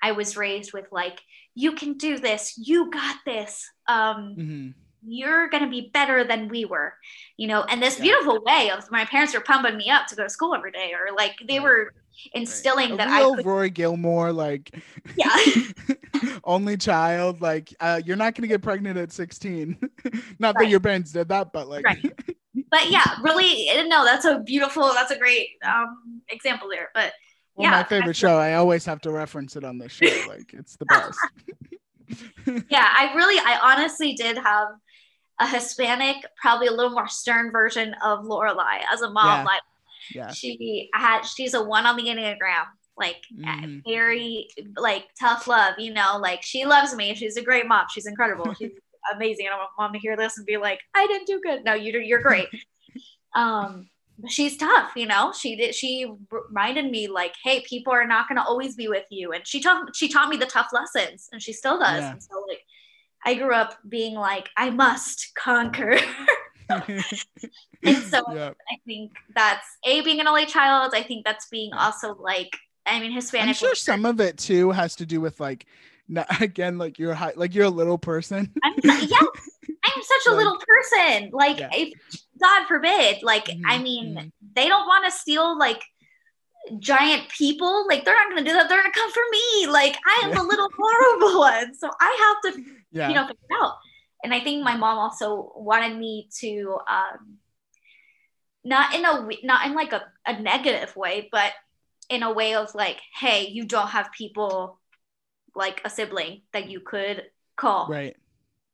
I was raised with like, you can do this, you got this. Um, hmm you're gonna be better than we were, you know, and this Yeah. beautiful way of my parents were pumping me up to go to school every day, or like they Right. were instilling a that I could Rory Gilmore like Yeah. [laughs] only child like uh, you're not gonna get pregnant at 16 [laughs] not that your parents did that but like Right. [laughs] but yeah, really, no, that's a beautiful, that's a great um, example there. But well, Yeah, my favorite show i always have to reference it on this show like it's the best yeah, I really, I honestly did have a Hispanic, probably a little more stern version of Lorelai. As a mom. Yeah. Like yeah. she had, she's a one on the Enneagram, like Mhm. very like tough love you know like she loves me. She's a great mom. She's incredible. [laughs] She's amazing. I don't want mom to hear this and be like i didn't do good. No you you're great. [laughs] Um she's tough you know? She did she reminded me like hey people are not going to always be with you. And she taught she taught me the tough lessons and she still does. Yeah. and so like i grew up being like i must conquer [laughs] and so yeah. I think that's a being an only child. I think that's being also like I mean Hispanic. I'm sure some of it too has to do with like, not, [laughs] again, like you're high, like you're a little person. I'm yeah, I'm such [laughs] a Like- little person. Like Yeah. if God forbid, like I Mhm, mean, mhm. they don't want to steal like giant people. Like they're not gonna do that. They're gonna come for me. Like I am Yeah. the little horrible one. So I have to Yeah. you know figure it out and i think my mom also wanted me to um not in a not in like a, a negative way but in a way of like hey you don't have people like a sibling that you could call right.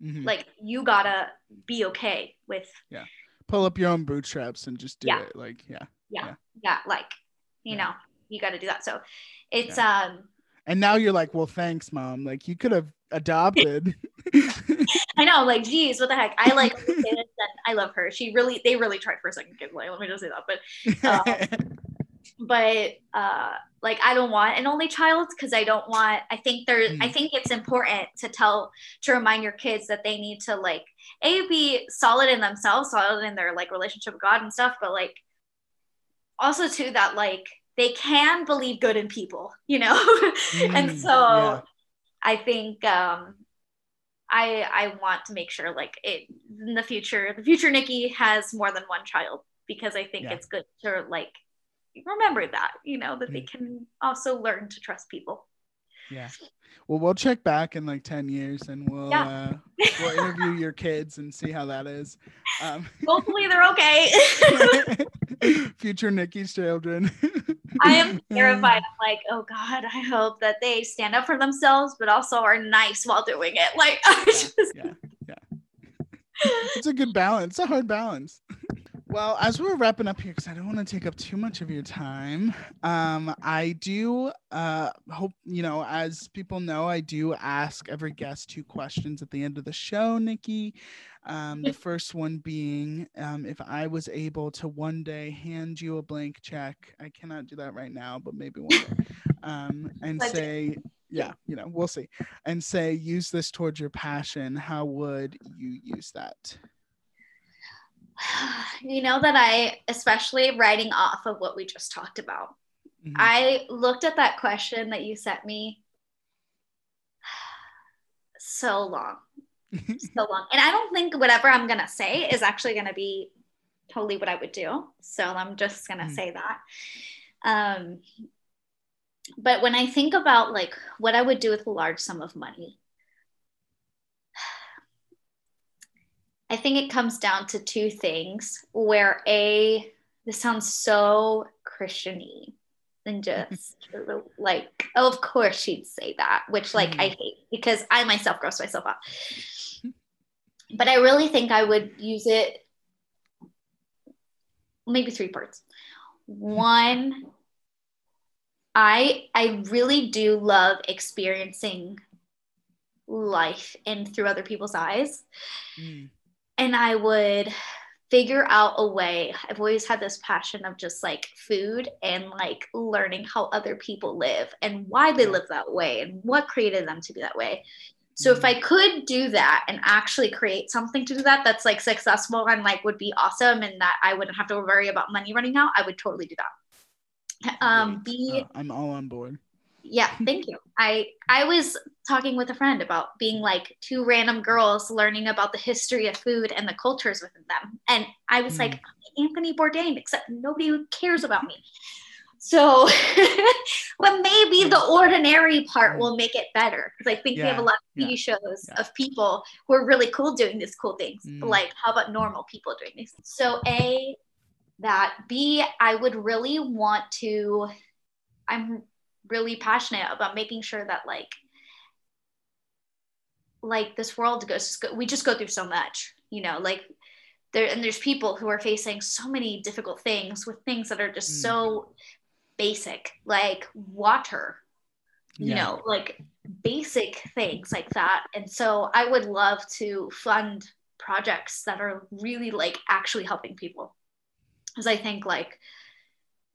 Mhm. like you gotta be okay with Yeah. Pull up your own bootstraps and just do Yeah. it. Like, yeah. yeah, Yeah. like you Yeah. know you gotta do that so it's um And now you're like, well, thanks, mom. Like you could have adopted. [laughs] I know, like, geez, what the heck? I like [laughs] and I love her. She really, they really tried for a second kid. Like, let me just say that. But [laughs] but uh like i don't want an only child because i don't want i think there i Mm. think it's important to tell to remind your kids that they need to like a be solid in themselves solid in their like relationship with god and stuff but like also too that like they can believe good in people you know and Mm, so yeah. I think um i i want to make sure like it in the future the future nikki has more than one child because i think Yeah. it's good to like remember that you know that they Mm. can also learn to trust people Yeah. Well, we'll check back in like 10 years and we'll Yeah. uh, we'll interview your kids and see how that is. Um, hopefully they're okay [laughs] future Nikki's children. i am terrified [laughs] i'm like oh god i hope that they stand up for themselves but also are nice while doing it like [laughs] I Yeah, just, yeah, yeah. It's a good balance. It's a hard balance. Well, as we're wrapping up here, because I don't want to take up too much of your time, um, I do uh, hope, you know, as people know, I do ask every guest two questions at the end of the show, Nikki. Um, the [laughs] first one being um, if I was able to one day hand you a blank check, I cannot do that right now, but maybe one day, um, and say, yeah, you know, we'll see, and say, use this towards your passion, how would you use that? [sighs] you know that i especially writing off of what we just talked about Mhm. I looked at that question that you sent me [sighs] so long, [laughs] so long. And I don't think whatever I'm going to say is actually going to be totally what I would do. So I'm just going to Mm. say that. Um, but when I think about like what I would do with a large sum of money, I think it comes down to two things where a this sounds so Christiany and just [laughs] like oh, of course she'd say that which like i hate because i myself gross myself out but i really think i would use it maybe three parts. One i i really do love experiencing life and through other people's eyes. Mm, and I would figure out a way. I've always had this passion of just like food and like learning how other people live and why they live that way and what created them to be that way. So if Mhm. I could do that and actually create something to do that that's like successful and like would be awesome and that I wouldn't have to worry about money running out, I would totally do that. Um, be Uh, I'm all on board. Yeah thank you. I i was talking with a friend about being like two random girls learning about the history of food and the cultures within them. And i was like anthony bourdain except nobody cares about me. So [laughs] but maybe the ordinary part will make it better. Because i think we have a lot of tv yeah, shows yeah. of people who are really cool doing these cool things. Mm. but like how about normal people doing these? So a that b i would really want to i'm really passionate about making sure that like like this world goes we just go through so much you know like there and there's people who are facing so many difficult things with things that are just Mm. so basic, like water, you Yeah. know, like basic things like that. And so I would love to fund projects that are really like actually helping people. Because I think like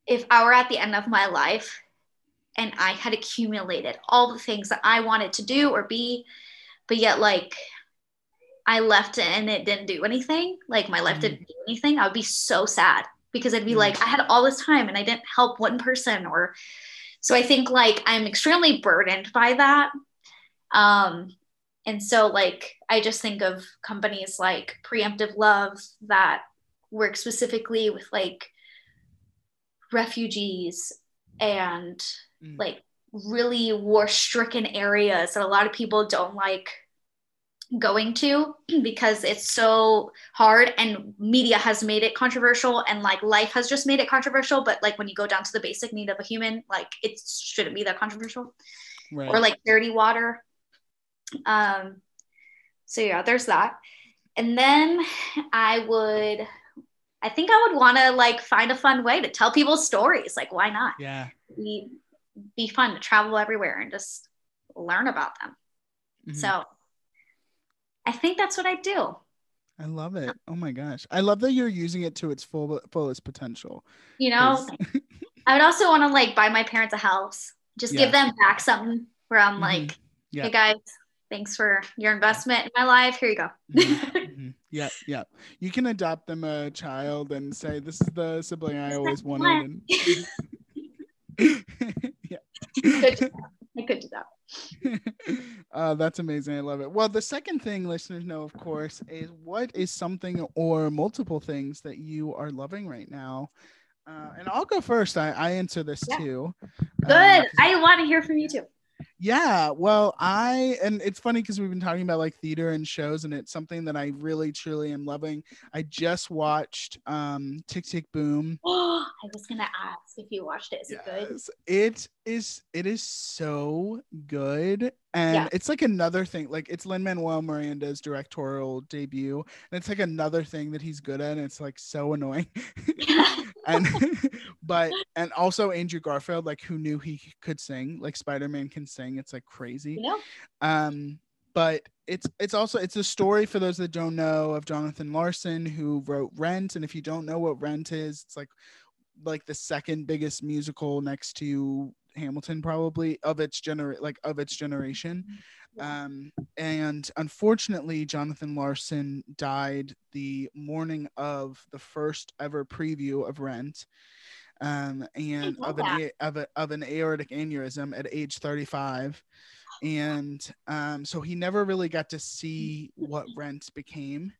if I were at the end of my life and I had accumulated all the things that I wanted to do or be, but yet like I left it and it didn't do anything, like my life Mhm. didn't do anything, I would be so sad because I'd be Mhm. like, I had all this time and I didn't help one person or so I think like I'm extremely burdened by that. Um, and so like I just think of companies like Preemptive Love that work specifically with like refugees and Mm. like really war stricken areas that a lot of people don't like going to [clears throat] because it's so hard and media has made it controversial and like life has just made it controversial but like when you go down to the basic need of a human like it shouldn't be that controversial Right. or like dirty water um so yeah there's that and then i would i think i would want to like find a fun way to tell people stories like why not yeah. be be fun to travel everywhere and just learn about them Mhm. so i think that's what i do I love it. Oh my gosh. I love that you're using it to its full fullest potential. you know, i would also want to like buy my parents a house just Yeah. give them back something where i'm Mhm. like Yeah. hey guys thanks for your investment in my life here you go Mhm. [laughs] Mhm. Yeah, yeah. You can adopt them a child and say, "This is the sibling I always wanted." And [laughs] [laughs] I could do that. [laughs] uh, that's amazing. I love it. Well, the second thing listeners know, of course, is what is something or multiple things that you are loving right now. Uh, and I'll go first. I, I answer this Yeah. too. Good. Um, I want to hear from you too. Yeah, well, I and it's funny because we've been talking about like theater and shows, and it's something that I really truly am loving. I just watched um Tick Tick Boom. Oh, [gasps] I was gonna ask if you watched it. Is it good? It is. It is so good, and Yeah. it's like another thing. Like it's Lin Manuel Miranda's directorial debut, and it's like another thing that he's good at. And it's like so annoying. [laughs] and [laughs] [laughs] but and also Andrew Garfield, like who knew he could sing? Like Spider Man can sing. It's like crazy. you know? Um, but it's it's also it's a story for those that don't know of Jonathan Larson who wrote Rent, and if you don't know what Rent is, it's like like the second biggest musical next to Hamilton, probably of its gener like of its generation. Um, and unfortunately, Jonathan Larson died the morning of the first ever preview of Rent. Um, and of an of, a, of an aortic aneurysm at age 35 and um, so he never really got to see what [laughs] rent became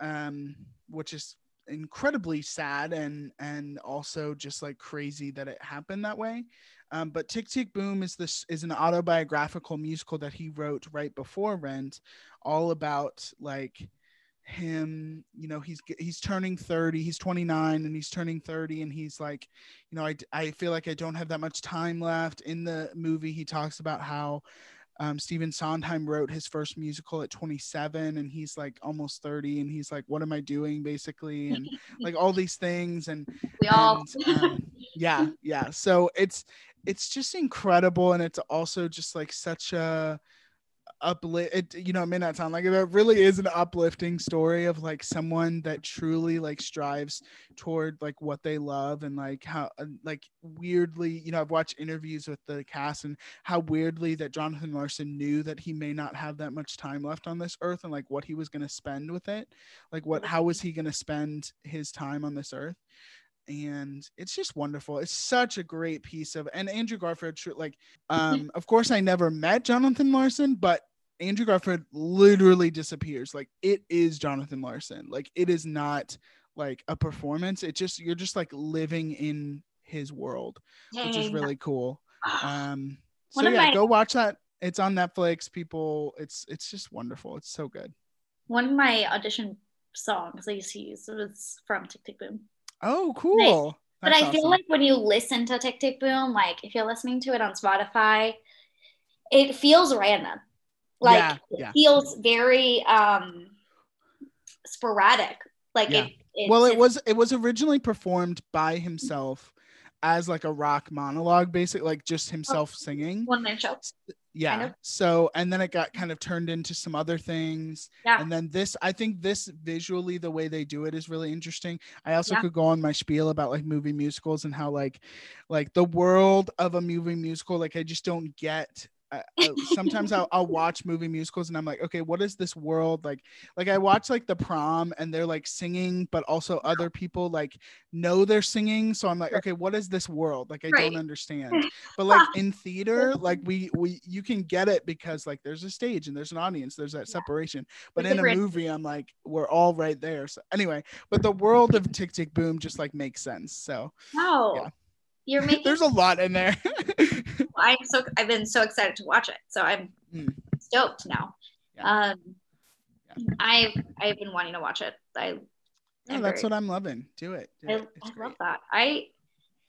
um, which is incredibly sad and and also just like crazy that it happened that way um, but tick tick boom is this is an autobiographical musical that he wrote right before rent all about like him you know he's he's turning 30 he's 29 and he's turning 30 and he's like you know I, I feel like i don't have that much time left in the movie he talks about how um, Stephen Sondheim wrote his first musical at 27 and he's like almost 30 and he's like what am I doing basically and [laughs] like all these things and We all. and, um, [laughs] yeah yeah. So it's it's just incredible and it's also just like such a uplift it you know it may not sound like it but it really is an uplifting story of like someone that truly like strives toward like what they love and like how like weirdly you know i've watched interviews with the cast and how weirdly that jonathan larson knew that he may not have that much time left on this earth and like what he was going to spend with it like what how was he going to spend his time on this earth and it's just wonderful. It's such a great piece of and Andrew Garfield like um of course I never met Jonathan Larson, but Andrew Garfield literally disappears. Like it is Jonathan Larson. Like it is not like a performance. It just you're just like living in his world, which is really cool. Um so One yeah, my- go watch that. It's on Netflix. People, it's it's just wonderful. It's so good. One of my audition songs I used to use was from Tick Tick Boom. Oh, cool. But I feel awesome. like when you listen to Tick Tick Boom, like if you're listening to it on Spotify, it feels random. Like Yeah, it feels very um sporadic. Like Yeah. it, it's, well it was it was originally performed by himself as like a rock monologue, basically, like just himself singing. One man show. Yeah. So, and then it got kind of turned into some other things. Yeah. And then this, I think this visually, the way they do it is really interesting. I also Yeah. could go on my spiel about like movie musicals and how like, like the world of a movie musical, like I just don't get. Sometimes I'll, I'll watch movie musicals and I'm like, okay, what is this world like? Like I watch like the prom and they're like singing, but also other people like know they're singing. So I'm like, okay, what is this world? Like I Right. don't understand [laughs] but like in theater like we we you can get it because like there's a stage and there's an audience there's that separation but in a movie i'm like we're all right there so anyway but the world of tick tick boom just like makes sense so No. Yeah. You're [laughs] making there's a lot in there [laughs] I'm so I've been so excited to watch it. So I'm Mm. stoked now. Yeah. Um I've I've been wanting to watch it. I yeah, that's what i'm loving do it, do I, it. I love that. I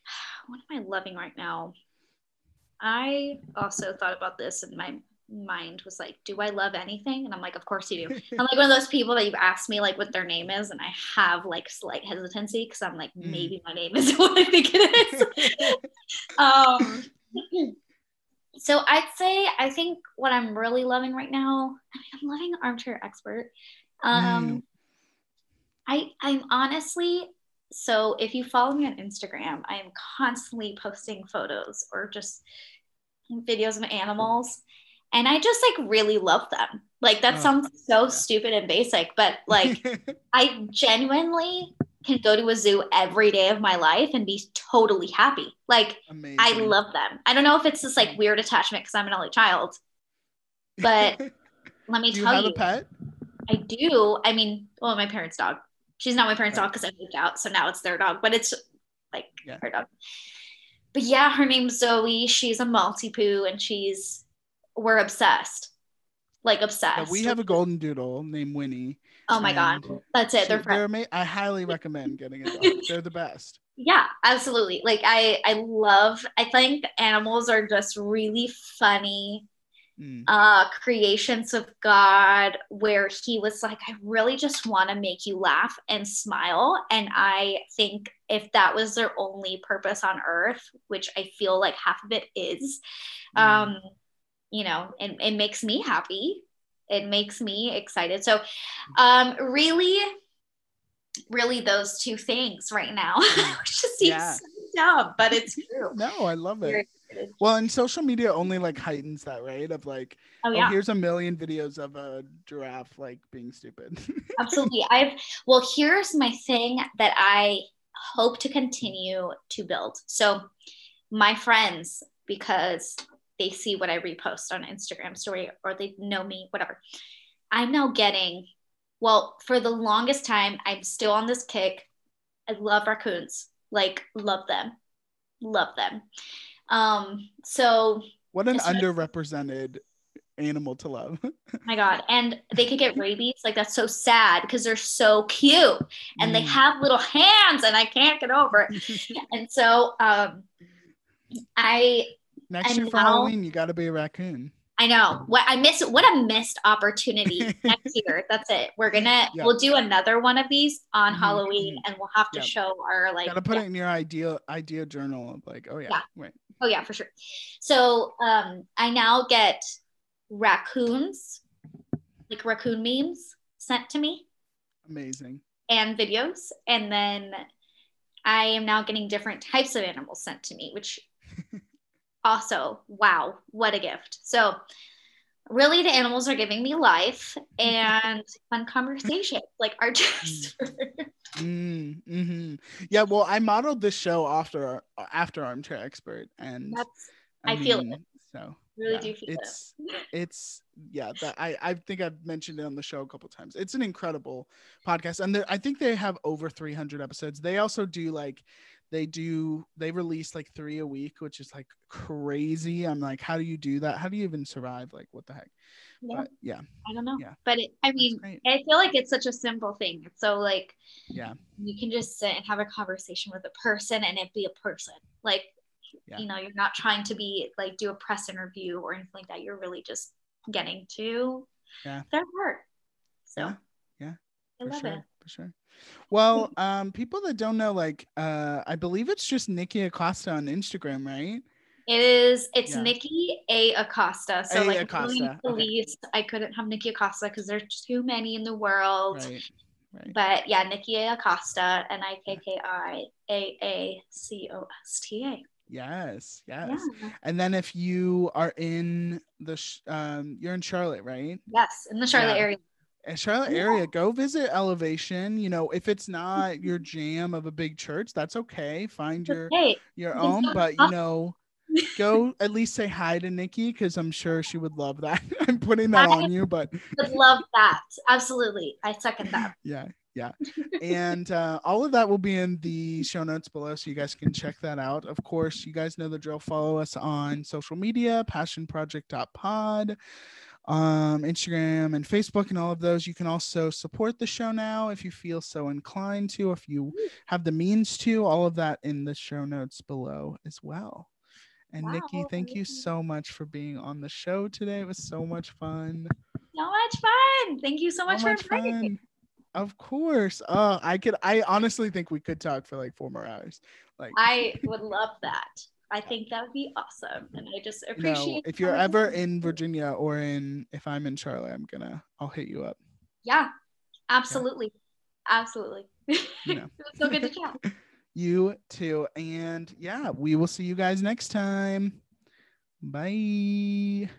[sighs] what am I loving right now? I also thought about this and my mind was like, do I love anything? And I'm like, of course you do. [laughs] I'm like one of those people that you've asked me like what their name is, and I have like slight hesitancy because I'm like, Mm. maybe my name is [laughs] what I think it is. [laughs] um so I'd say I think what I'm really loving right now, I mean, I'm loving armchair expert. Um Mm. I I'm honestly so if you follow me on Instagram, I am constantly posting photos or just videos of animals and I just like really love them. Like that Oh, sounds so yeah. stupid and basic, but like [laughs] I genuinely can go to a zoo every day of my life and be totally happy. Like amazing I love them. I don't know if it's this like weird attachment because I'm an only child. but [laughs] Let me do you tell have you, a pet I do. I mean, well, my parents' dog. She's not my parents' Right. dog because I moved out, so now it's their dog. But it's like Yeah. her dog. But yeah, her name's Zoe. She's a Maltipoo, and she's we're obsessed, like obsessed. we have a golden doodle named winnie oh my god, that's it. she- They're friends. ama- i highly [laughs] recommend getting a dog [laughs] they're the best yeah absolutely like i i love i think animals are just really funny Mm. uh creations of god where he was like i really just want to make you laugh and smile and i think if that was their only purpose on earth which i feel like half of it is Mm. um you know it, it makes me happy. It makes me excited. So um really really those two things right now [laughs] which just seems Yeah. so dumb but it's [laughs] true. No i love it. Well, and social media only like heightens that, right? Of like, oh oh, yeah. here's a million videos of a giraffe like being stupid. [laughs] absolutely. I've well here's my thing that i hope to continue to build. So my friends because they see what i repost on instagram story or they know me whatever. I'm now getting well for the longest time i'm still on this kick. I love raccoons. Like love them. Love them. Um so what an underrepresented animal to love. [laughs] my god. And they could get rabies. Like that's so sad because they're so cute and they Mm. have little hands and i can't get over it. [laughs] And so um i Next and year for now- Halloween, you got to be a raccoon. i know what i missed what a missed opportunity [laughs] next year that's it we're gonna Yeah. we'll do another one of these on Mhm, halloween and we'll have to Yeah. show our like got to put yeah. it in your idea idea journal of like, oh yeah, Yeah. wait. Oh yeah, for sure. So um, I now get raccoons, like raccoon memes sent to me Amazing. and videos, and then I am now getting different types of animals sent to me, which [laughs] also wow, what a gift. So really, the animals are giving me life and [laughs] fun conversations, like our just Mm, hmm Yeah, well, I modeled this show after after Armchair Expert, and that's I feel it. So really yeah, do feel it. it's it's yeah that I I think I've mentioned it on the show a couple times. It's an incredible podcast, and I think they have over 300 episodes. They also do like they do they release like three a week, which is like crazy. I'm like, how do you do that? How do you even survive? Like, what the heck? Yeah, But yeah, I don't know, yeah. but it, I mean. I feel like it's such a simple thing. It's so like Yeah, you can just sit and have a conversation with a person and it be a person. Like, Yeah. you know, you're not trying to be like do a press interview or anything like that. You're really just getting to Yeah. their heart. So Yeah. Yeah, I love sure. it. For sure. Well, um, people that don't know, like, uh, I believe it's just Nikki Acosta on Instagram, right? It is. It's Yeah. Nikki A Acosta. So A. like Acosta, really okay. I couldn't have Nikki Acosta because there's too many in the world. Right. Right. But yeah, Nikki A Acosta, N I K K I A A C O S T A. Yes. Yes. Yeah. And then if you are in the, sh- um, you're in Charlotte, right? Yes, in the Charlotte Yeah. area. Charlotte area, go visit Elevation. You know, if it's not your jam of a big church, that's okay. Find your Hey, your you own, but you know, [laughs] go at least say hi to Nikki because I'm sure she would love that. [laughs] I'm putting that I- on you, but [laughs] would love that. Absolutely. I second that. yeah, yeah. And uh, all of that will be in the show notes below, so you guys can check that out. Of course, you guys know the drill. Follow us on social media, passionproject.pod, um, Instagram and Facebook, and all of those. You can also support the show now if you feel so inclined to, if you have the means to. All of that in the show notes below as well. And Nikki, thank you so much for being on the show today. It was so much fun. So much fun. Thank you so much, so much for inviting me. Of course. Oh, I could. I honestly think we could talk for like four more hours. Like, I would love that. I think that would be awesome. And I just appreciate no, if you're ever in Virginia or in, if I'm in Charlotte, I'm gonna, I'll hit you up. Yeah, absolutely. Absolutely. You [laughs] it know. was so good to chat. [laughs] You too. And yeah, we will see you guys next time. Bye.